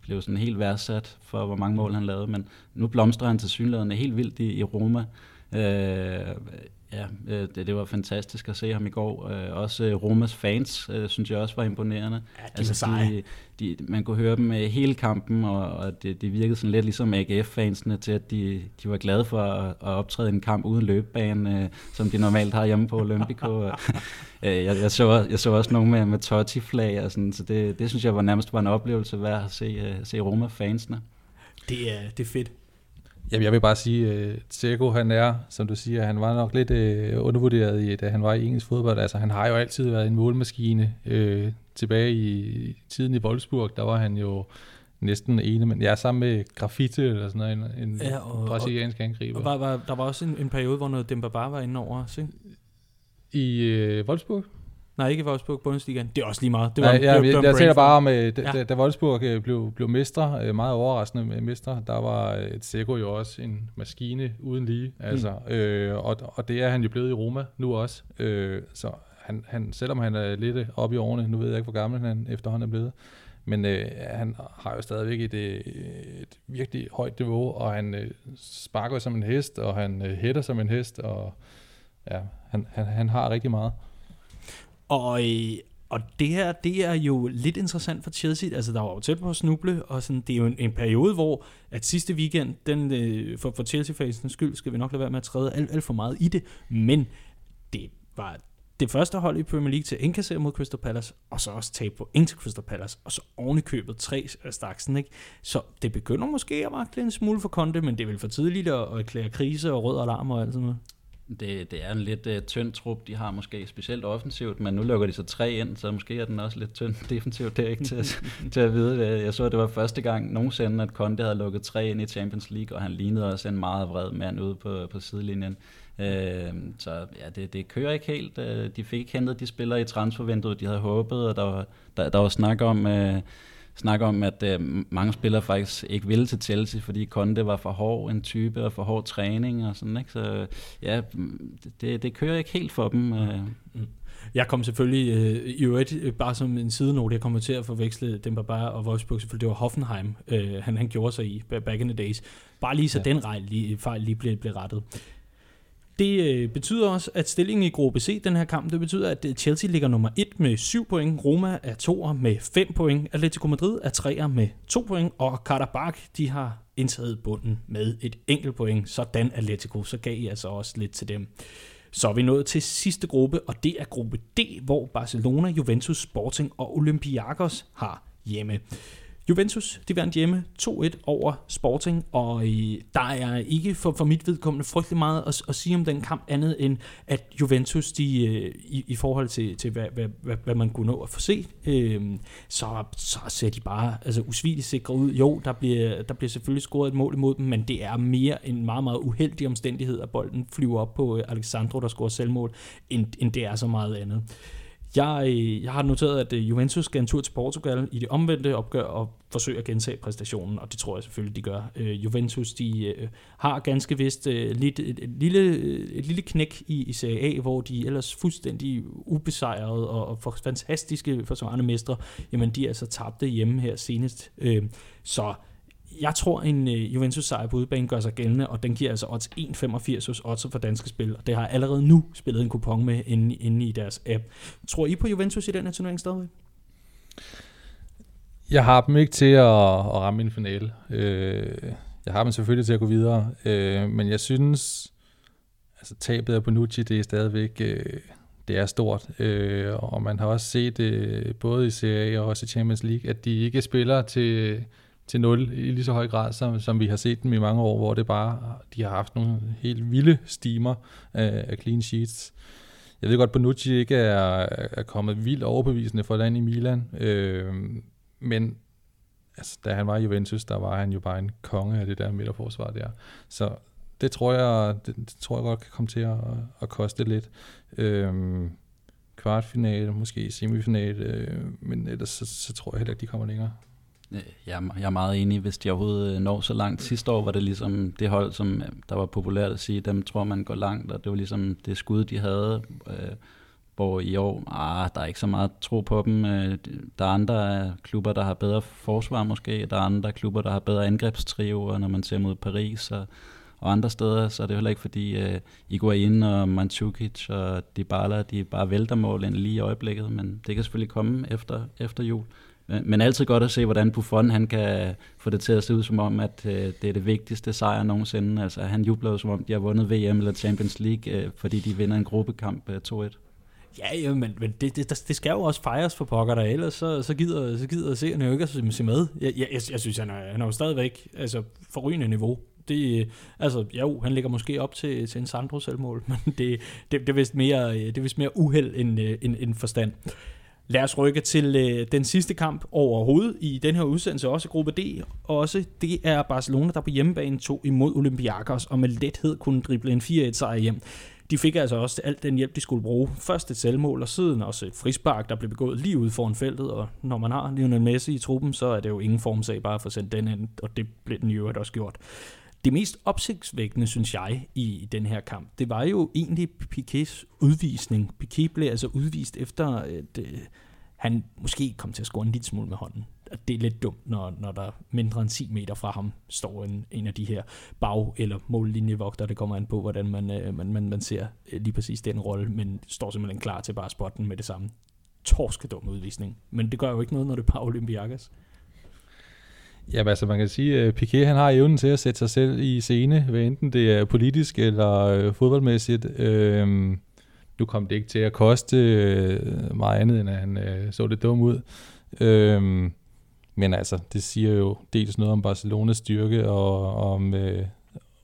blev sådan helt værdsat for, hvor mange mål han lavede, men nu blomstrer han til synligheden helt vildt i, i Roma. Ja, øh, det, det var fantastisk at se ham i går. Øh, også øh, Romas fans, synes jeg også var imponerende. Ja, de altså, de, de, man kunne høre dem hele kampen, og, og det, det virkede sådan lidt ligesom AGF-fansene til, at de, de var glade for at, at optræde en kamp uden løbebane, som de normalt har hjemme på Olympico. jeg, jeg, så, jeg så også nogen med, med Totti-flag, og sådan, så det, det synes jeg var nærmest var en oplevelse værd at se, se Roma-fansene. Det er, det er fedt. Jamen, jeg vil bare sige, at uh, Tseko, han er, som du siger, han var nok lidt uh, undervurderet, i, da han var i engelsk fodbold. Altså, han har jo altid været en målmaskine. Uh, tilbage i tiden i Wolfsburg, der var han jo næsten ene, men ja, sammen med Graffiti eller sådan noget, en, en ja, og, brasiliansk angriber. Og var, var, der var også en, en periode, hvor noget Demba bare var inde over os, ikke? I uh, Wolfsburg? Nej, ikke Wolfsburg Bundesligaen. Det er også lige meget. Det var, Nej, ja, det var, jeg, jeg tænker bare om, da, ja. da Wolfsburg øh, blev, blev mestre, øh, meget overraskende med mestre, der var et Seko jo også en maskine uden lige. Altså, mm. øh, og, og det er han jo blevet i Roma nu også. Øh, så han, han, selvom han er lidt oppe i årene, nu ved jeg ikke, hvor gammel han efterhånden er blevet, men øh, han har jo stadigvæk et, et virkelig højt niveau, og han øh, sparker som en hest, og han øh, hætter som en hest, og ja, han, han, han har rigtig meget. Og, øh, og det her, det er jo lidt interessant for Chelsea. Altså, der var jo tæt på at snuble, og sådan, det er jo en, en periode, hvor at sidste weekend, den, øh, for, for Chelsea-fasens skyld, skal vi nok lade være med at træde alt, alt for meget i det, men det var det første hold i Premier League til at indkassere mod Crystal Palace, og så også tabe på ind til Crystal Palace, og så ovenikøbet tre af staksen. Ikke? Så det begynder måske at magte en smule for Conte, men det er vel for tidligt at, at erklære krise og rød alarm og alt sådan noget. Det, det er en lidt uh, tynd trup, de har måske, specielt offensivt, men nu lukker de så tre ind, så måske er den også lidt tynd defensivt. Det er ikke til, at, til at vide. Det. Jeg så, at det var første gang nogensinde, at Conte havde lukket tre ind i Champions League, og han lignede også en meget vred mand ude på, på sidelinjen. Uh, så ja, det, det kører ikke helt. Uh, de fik ikke hentet de spillere i transfervinduet, de havde håbet, og der var, der, der var snak om... Uh, snakker om, at øh, mange spillere faktisk ikke ville til Chelsea, fordi Conte var for hård en type og for hård træning og sådan, ikke? Så ja, det, det kører ikke helt for dem. Øh. Mm. Jeg kom selvfølgelig øh, i øvrigt, øh, bare som en sidenote, jeg kommer til at forveksle dem bare og Wolfsburg, selvfølgelig, det var Hoffenheim, øh, han, han gjorde sig i back in the days. Bare lige så ja. den rej, lige, fejl lige blev, blev rettet. Det øh, betyder også, at stillingen i gruppe C, den her kamp, det betyder, at øh, Chelsea ligger nummer 1 med 7 point, Roma er 2 med 5 point, Atletico Madrid er 3 med 2 point, og Karabakh, de har indtaget bunden med et enkelt point. Sådan Atletico, så gav I altså også lidt til dem. Så er vi nået til sidste gruppe, og det er gruppe D, hvor Barcelona, Juventus, Sporting og Olympiakos har hjemme. Juventus, de vandt hjemme 2-1 over Sporting, og øh, der er ikke for, for mit vedkommende frygtelig meget at, at sige om den kamp, andet end at Juventus, de, øh, i, i forhold til, til hvad, hvad, hvad, hvad man kunne nå at få set, øh, så, så ser de bare altså, usvigeligt sikre ud. Jo, der bliver, der bliver selvfølgelig scoret et mål imod dem, men det er mere en meget, meget uheldig omstændighed, at bolden flyver op på øh, Alexandro, der scorer selvmål, end, end det er så meget andet. Øh, Øh, jeg har noteret, at øh, Juventus skal en tur til Portugal i det omvendte opgør og forsøge at gentage præstationen, og det tror jeg selvfølgelig, de gør. Øh, Juventus de øh, har ganske vist lidt, et, et, lille, et lille knæk i, i Serie A, hvor de ellers fuldstændig ubesejrede og, og for fantastiske forsvarende mestre, jamen de er altså tabte hjemme her senest. så jeg tror, en øh, Juventus sejr på udebane gør sig gældende, og den giver altså odds 1,85 hos odds for danske spil, og det har allerede nu spillet en kupon med inde, inde i deres app. Tror I på Juventus i den her turnering stadigvæk? Jeg har dem ikke til at, at ramme en finale. Øh, jeg har dem selvfølgelig til at gå videre, øh, men jeg synes, altså tabet af Bonucci, det er stadigvæk øh, det er stort, øh, og man har også set øh, både i Serie A og også i Champions League, at de ikke spiller til til 0 i lige så høj grad, som, som vi har set dem i mange år, hvor det bare, de har haft nogle helt vilde stimer af, af clean sheets. Jeg ved godt, Bonucci ikke er, er kommet vildt overbevisende for land i Milan, øh, men altså, da han var i Juventus, der var han jo bare en konge af det der midterforsvar der. Så det tror jeg, det, det tror jeg godt kan komme til at, at koste lidt. Øh, kvartfinale, måske semifinale, øh, men ellers så, så tror jeg heller ikke, de kommer længere. Øh, jeg er, jeg er meget enig, hvis de overhovedet øh, når så langt. Sidste år var det ligesom det hold, som øh, der var populært at sige, dem tror man går langt, og det var ligesom det skud, de havde. Øh, hvor i år, ah, der er ikke så meget tro på dem. Øh, der er andre klubber, der har bedre forsvar måske, der er andre klubber, der har bedre angrebstrioer, når man ser mod Paris og, og andre steder, så er det heller ikke fordi øh, Iguain og Mandzukic og Dybala, de bare vælter mål lige i øjeblikket, men det kan selvfølgelig komme efter, efter jul. Men altid godt at se, hvordan Buffon han kan få det til at se ud som om, at øh, det er det vigtigste sejr nogensinde. Altså, han jubler jo som om, de har vundet VM eller Champions League, øh, fordi de vinder en gruppekamp øh, 2-1. Ja, ja, men, men det, det, det skal jo også fejres for pokker der, ellers så, så gider, så gider seerne jo ikke at se med. Jeg, jeg, jeg, jeg synes, han er, han er jo stadigvæk altså, forrygende niveau. Det, altså, jo, han ligger måske op til, til en Sandro selvmål, men det, det, det, er vist mere, øh, det er vist mere uheld end, øh, end, end forstand. Lad os rykke til øh, den sidste kamp overhovedet i den her udsendelse, også gruppe D. Også det er Barcelona, der på hjemmebane tog imod Olympiakos, og med lethed kunne drible en 4-1 sejr hjem. De fik altså også alt den hjælp, de skulle bruge. Først et selvmål, og siden også et frispark, der blev begået lige ude foran feltet. Og når man har Lionel Messi i truppen, så er det jo ingen formsag bare for få sendt den ind, og det blev den jo også gjort. Det mest opsigtsvækkende, synes jeg, i den her kamp, det var jo egentlig Piquets udvisning. Piquet blev altså udvist efter, at øh, han måske kom til at score en lille smule med hånden. Det er lidt dumt, når, når der mindre end 10 meter fra ham står en, en af de her bag- eller mållinjevogter. Det kommer an på, hvordan man, øh, man, man, man ser øh, lige præcis den rolle, men står simpelthen klar til bare at spotte den med det samme. Torskedum udvisning. Men det gør jo ikke noget, når det er bare Olympiakos. Ja, altså man kan sige, at Piqué han har evnen til at sætte sig selv i scene, hvad enten det er politisk eller øh, fodboldmæssigt. Øh, nu kom det ikke til at koste øh, meget andet, end at han øh, så det dum ud. Øh, men altså, det siger jo dels noget om Barcelonas styrke og om øh,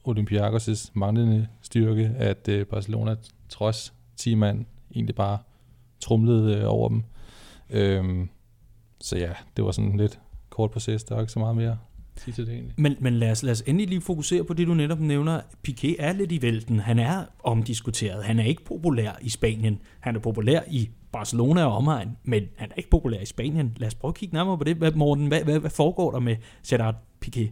Olympiakos' manglende styrke, at øh, Barcelona trods 10 mand egentlig bare trumlede øh, over dem. Øh, så ja, det var sådan lidt kort proces, der er ikke så meget mere sige til det egentlig. Men, men lad, os, lad os endelig lige fokusere på det, du netop nævner. Piqué er lidt i vælten. Han er omdiskuteret. Han er ikke populær i Spanien. Han er populær i Barcelona og omegn, men han er ikke populær i Spanien. Lad os prøve at kigge nærmere på det. Hvad, Morten, hvad, hvad, hvad foregår der med Gerard Piqué?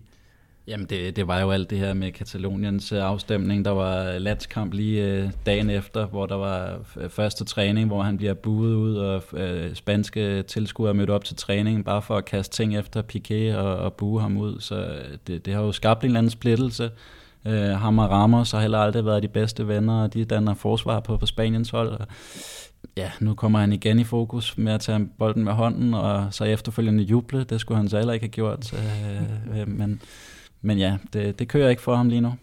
Jamen, det, det var jo alt det her med Kataloniens øh, afstemning. Der var landskamp lige øh, dagen efter, hvor der var øh, første træning, hvor han bliver buet ud, og spanske tilskuere mødte op til træningen, bare for at kaste ting efter Piqué og, og bue ham ud. Så det, det har jo skabt en eller anden splittelse. Uh, ham og Ramos har heller aldrig været de bedste venner, og de danner forsvar på, på Spaniens hold. Og, ja, nu kommer han igen i fokus med at tage bolden med hånden, og så efterfølgende juble. Det skulle han så heller ikke have gjort. Uh, men men ja, det, det kører ikke for ham lige nu.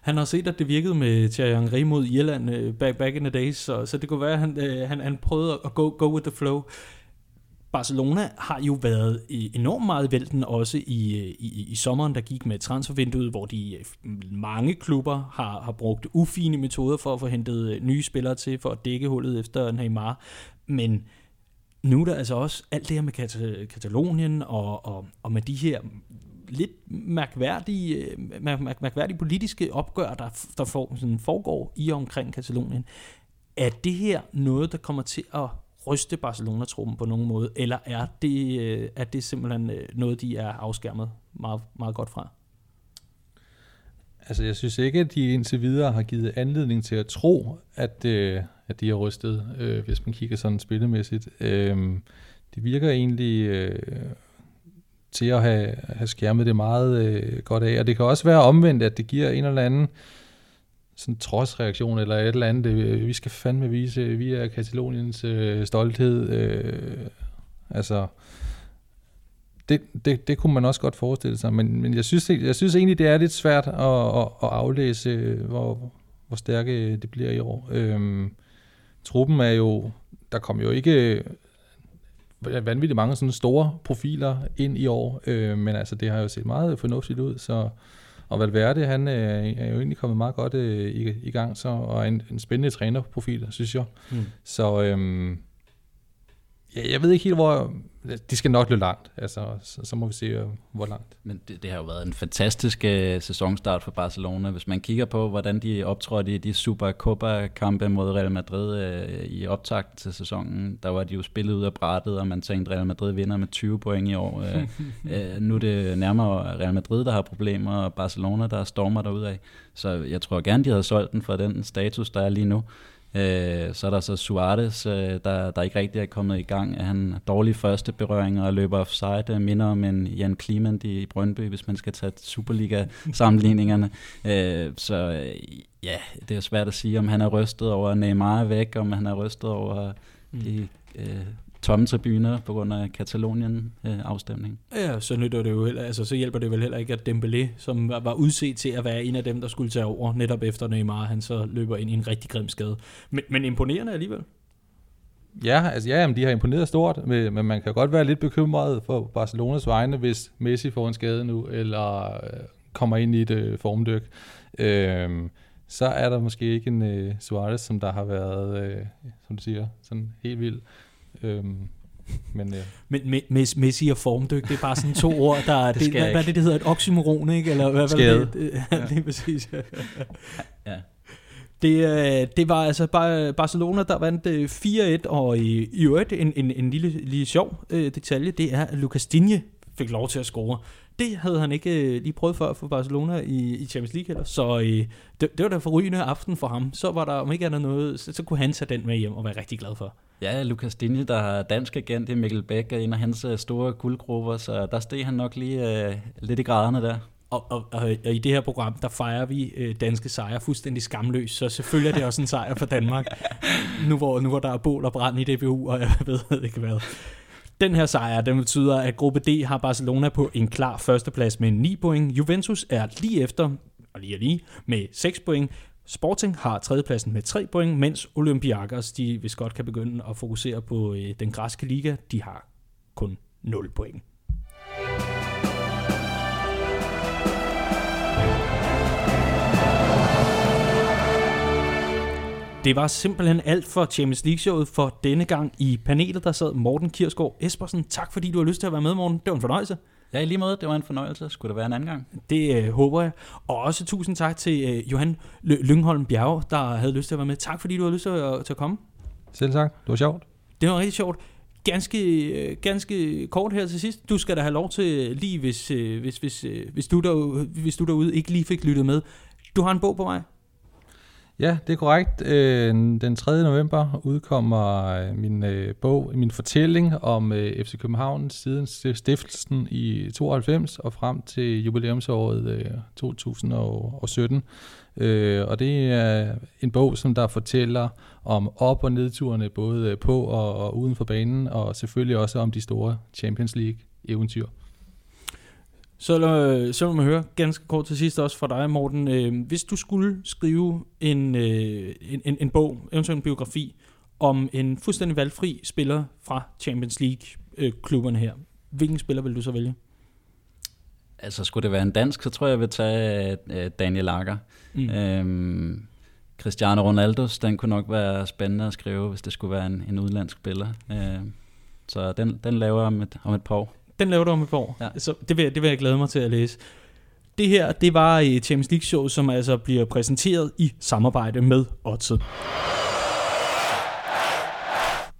Han har set, at det virkede med Thierry Henry mod Irland øh, back, back in the days, så, så det kunne være, at han, øh, han, han prøvede at go, go with the flow. Barcelona har jo været enormt meget vælten også øh, i, i, i sommeren, der gik med transfervinduet, hvor de mange klubber har, har brugt ufine metoder for at få hentet nye spillere til, for at dække hullet efter Neymar. Men nu er der altså også alt det her med Katal- Katalonien og, og, og med de her lidt mærkværdige, øh, mærk, mærkværdige politiske opgør, der, der for, sådan foregår i og omkring Katalonien. Er det her noget, der kommer til at ryste Barcelona-truppen på nogen måde, eller er det, øh, er det simpelthen øh, noget, de er afskærmet meget, meget godt fra? Altså, jeg synes ikke, at de indtil videre har givet anledning til at tro, at, øh, at de har rystet, øh, hvis man kigger sådan spillemæssigt. Øh, det virker egentlig øh, til at have, have skærmet det meget øh, godt af, og det kan også være omvendt, at det giver en eller anden sådan trodsreaktion eller et eller andet. Øh, vi skal fandme vise, øh, vi er Kataloniens øh, stolthed. Øh, altså, det, det, det kunne man også godt forestille sig, men, men jeg, synes, jeg synes egentlig, det er lidt svært at, at, at aflæse, øh, hvor, hvor stærke det bliver i år. Øhm, truppen er jo, der kom jo ikke vanvittigt mange sådan store profiler ind i år, øh, men altså det har jo set meget fornuftigt ud, så og Valverde, han øh, er jo egentlig kommet meget godt øh, i, i gang, så, og en, en spændende trænerprofil, synes jeg. Mm. Så øhm, ja, jeg ved ikke helt, hvor... De skal nok løbe langt, altså, så, så må vi se, øh, hvor langt. Men det, det har jo været en fantastisk uh, sæsonstart for Barcelona. Hvis man kigger på, hvordan de optrådte i de Super Copa-kampe mod Real Madrid uh, i optakt til sæsonen, der var de jo spillet ud af brættet, og man tænkte, Real Madrid vinder med 20 point i år. Uh, uh, nu er det nærmere Real Madrid, der har problemer, og Barcelona, der stormer af. Så jeg tror gerne, de havde solgt den for den status, der er lige nu. Øh, så er der så Suarez, øh, der, der ikke rigtig er kommet i gang. Han dårlige første berøringer og løber offside, øh, minder om en Jan Kliment i Brøndby, hvis man skal tage Superliga-sammenligningerne. øh, så øh, ja, det er svært at sige, om han er rystet over Neymar væk, om han er rystet over mm. de øh, tomme tribuner på grund af Katalonien-afstemningen. Øh, ja, så nytter det jo heller, altså, så hjælper det vel heller ikke, at Dembélé, som var udset til at være en af dem, der skulle tage over, netop efter Neymar, han så løber ind i en rigtig grim skade. Men, men imponerende alligevel. Ja, altså ja, jamen, de har imponeret stort, men man kan godt være lidt bekymret for Barcelonas vegne, hvis Messi får en skade nu, eller øh, kommer ind i et øh, formdyk. Øh, så er der måske ikke en øh, Suarez, som der har været, øh, som du siger, sådan helt vild. Øhm, men, ja. men med, Messi og formdyk, det er bare sådan to ord, der det, det, hvad, hvad det, det hedder, et oxymoron, ikke? Eller hvad, hvad det, det, ja. er præcis. Ja. ja. Det, øh, det var altså bare Barcelona, der vandt 4-1, øh, og i, i øvrigt en, en, en lille, lille sjov uh, detalje, det er, at Lucas Digne fik lov til at score. Det havde han ikke lige prøvet før for Barcelona i, i Champions League heller, så det, det var da forrygende aften for ham. Så var der om ikke andet noget, så, så kunne han tage den med hjem og være rigtig glad for. Ja, Lukas Dinje, der er dansk agent i Mikkel Bæk, er en af hans øh, store guldgrupper, så der steg han nok lige uh, lidt i graderne der. Og, og, og, og i det her program, der fejrer vi øh, danske sejre fuldstændig skamløs, så selvfølgelig er det også en sejr for Danmark, nu hvor, nu hvor der er bål og brand i DBU, og jeg ved ikke hvad. Den her sejr, den betyder, at gruppe D har Barcelona på en klar førsteplads med 9 point. Juventus er lige efter, og lige og lige, med 6 point. Sporting har tredjepladsen med 3 point, mens Olympiakos, de hvis godt kan begynde at fokusere på øh, den græske liga, de har kun 0 point. Det var simpelthen alt for Champions League-showet for denne gang. I panelet der sad Morten Kirsgaard Espersen. Tak fordi du har lyst til at være med, Morten. Det var en fornøjelse. Ja, i lige måde. Det var en fornøjelse. Skulle det være en anden gang? Det øh, håber jeg. Og også tusind tak til øh, Johan Lyngholm Bjerg, der havde lyst til at være med. Tak fordi du har lyst til at, til at komme. Selv tak. Det var sjovt. Det var rigtig sjovt. Ganske, øh, ganske kort her til sidst. Du skal da have lov til, lige hvis, øh, hvis, hvis, øh, hvis, du der, hvis du derude ikke lige fik lyttet med. Du har en bog på mig. Ja, det er korrekt. Øh, den 3. november udkommer øh, min øh, bog, min fortælling om FC København siden stiftelsen i 92 og frem til jubilæumsåret 2017. Og det er en bog, som der fortæller om op- og nedturene både på og uden for banen, og selvfølgelig også om de store Champions League-eventyr. Så, så må man høre ganske kort til sidst også fra dig, Morten. Øh, hvis du skulle skrive en, øh, en, en, en bog, eventuelt en biografi, om en fuldstændig valgfri spiller fra Champions League, øh, klubberne her, hvilken spiller vil du så vælge? Altså, skulle det være en dansk, så tror jeg, jeg vil tage uh, Daniel Lager. Mm. Øhm, Cristiano Ronaldo, den kunne nok være spændende at skrive, hvis det skulle være en, en udlandsk spiller. Uh, så den, den laver jeg om et, om et par år. Den laver du om et par år? Ja. Så det vil, det vil jeg glæde mig til at læse. Det her, det var Champions League show, som altså bliver præsenteret i samarbejde med Odset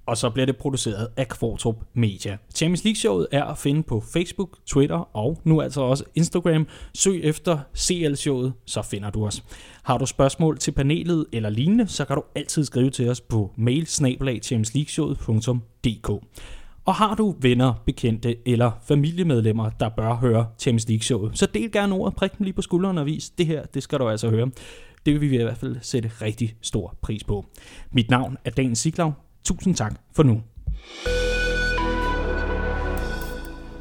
og så bliver det produceret af Kvartrup Media. Champions League showet er at finde på Facebook, Twitter og nu altså også Instagram. Søg efter CL-showet, så finder du os. Har du spørgsmål til panelet eller lignende, så kan du altid skrive til os på mail og har du venner, bekendte eller familiemedlemmer, der bør høre Champions League-showet, så del gerne ordet, prik dem lige på skulderen og vis, det her, det skal du altså høre. Det vil vi i hvert fald sætte rigtig stor pris på. Mit navn er Dan Siglaug. Tusind tak for nu.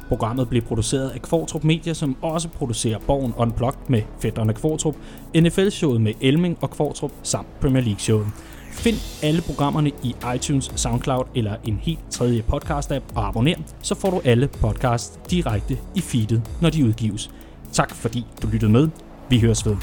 Programmet blev produceret af Kvartrup Media, som også producerer Borgen Unplugged med fætterne Kvartrup, NFL-showet med Elming og Kvartrup samt Premier League-showet. Find alle programmerne i iTunes, SoundCloud eller en helt tredje podcast-app og abonner, så får du alle podcasts direkte i feedet, når de udgives. Tak fordi du lyttede med. Vi høres ved.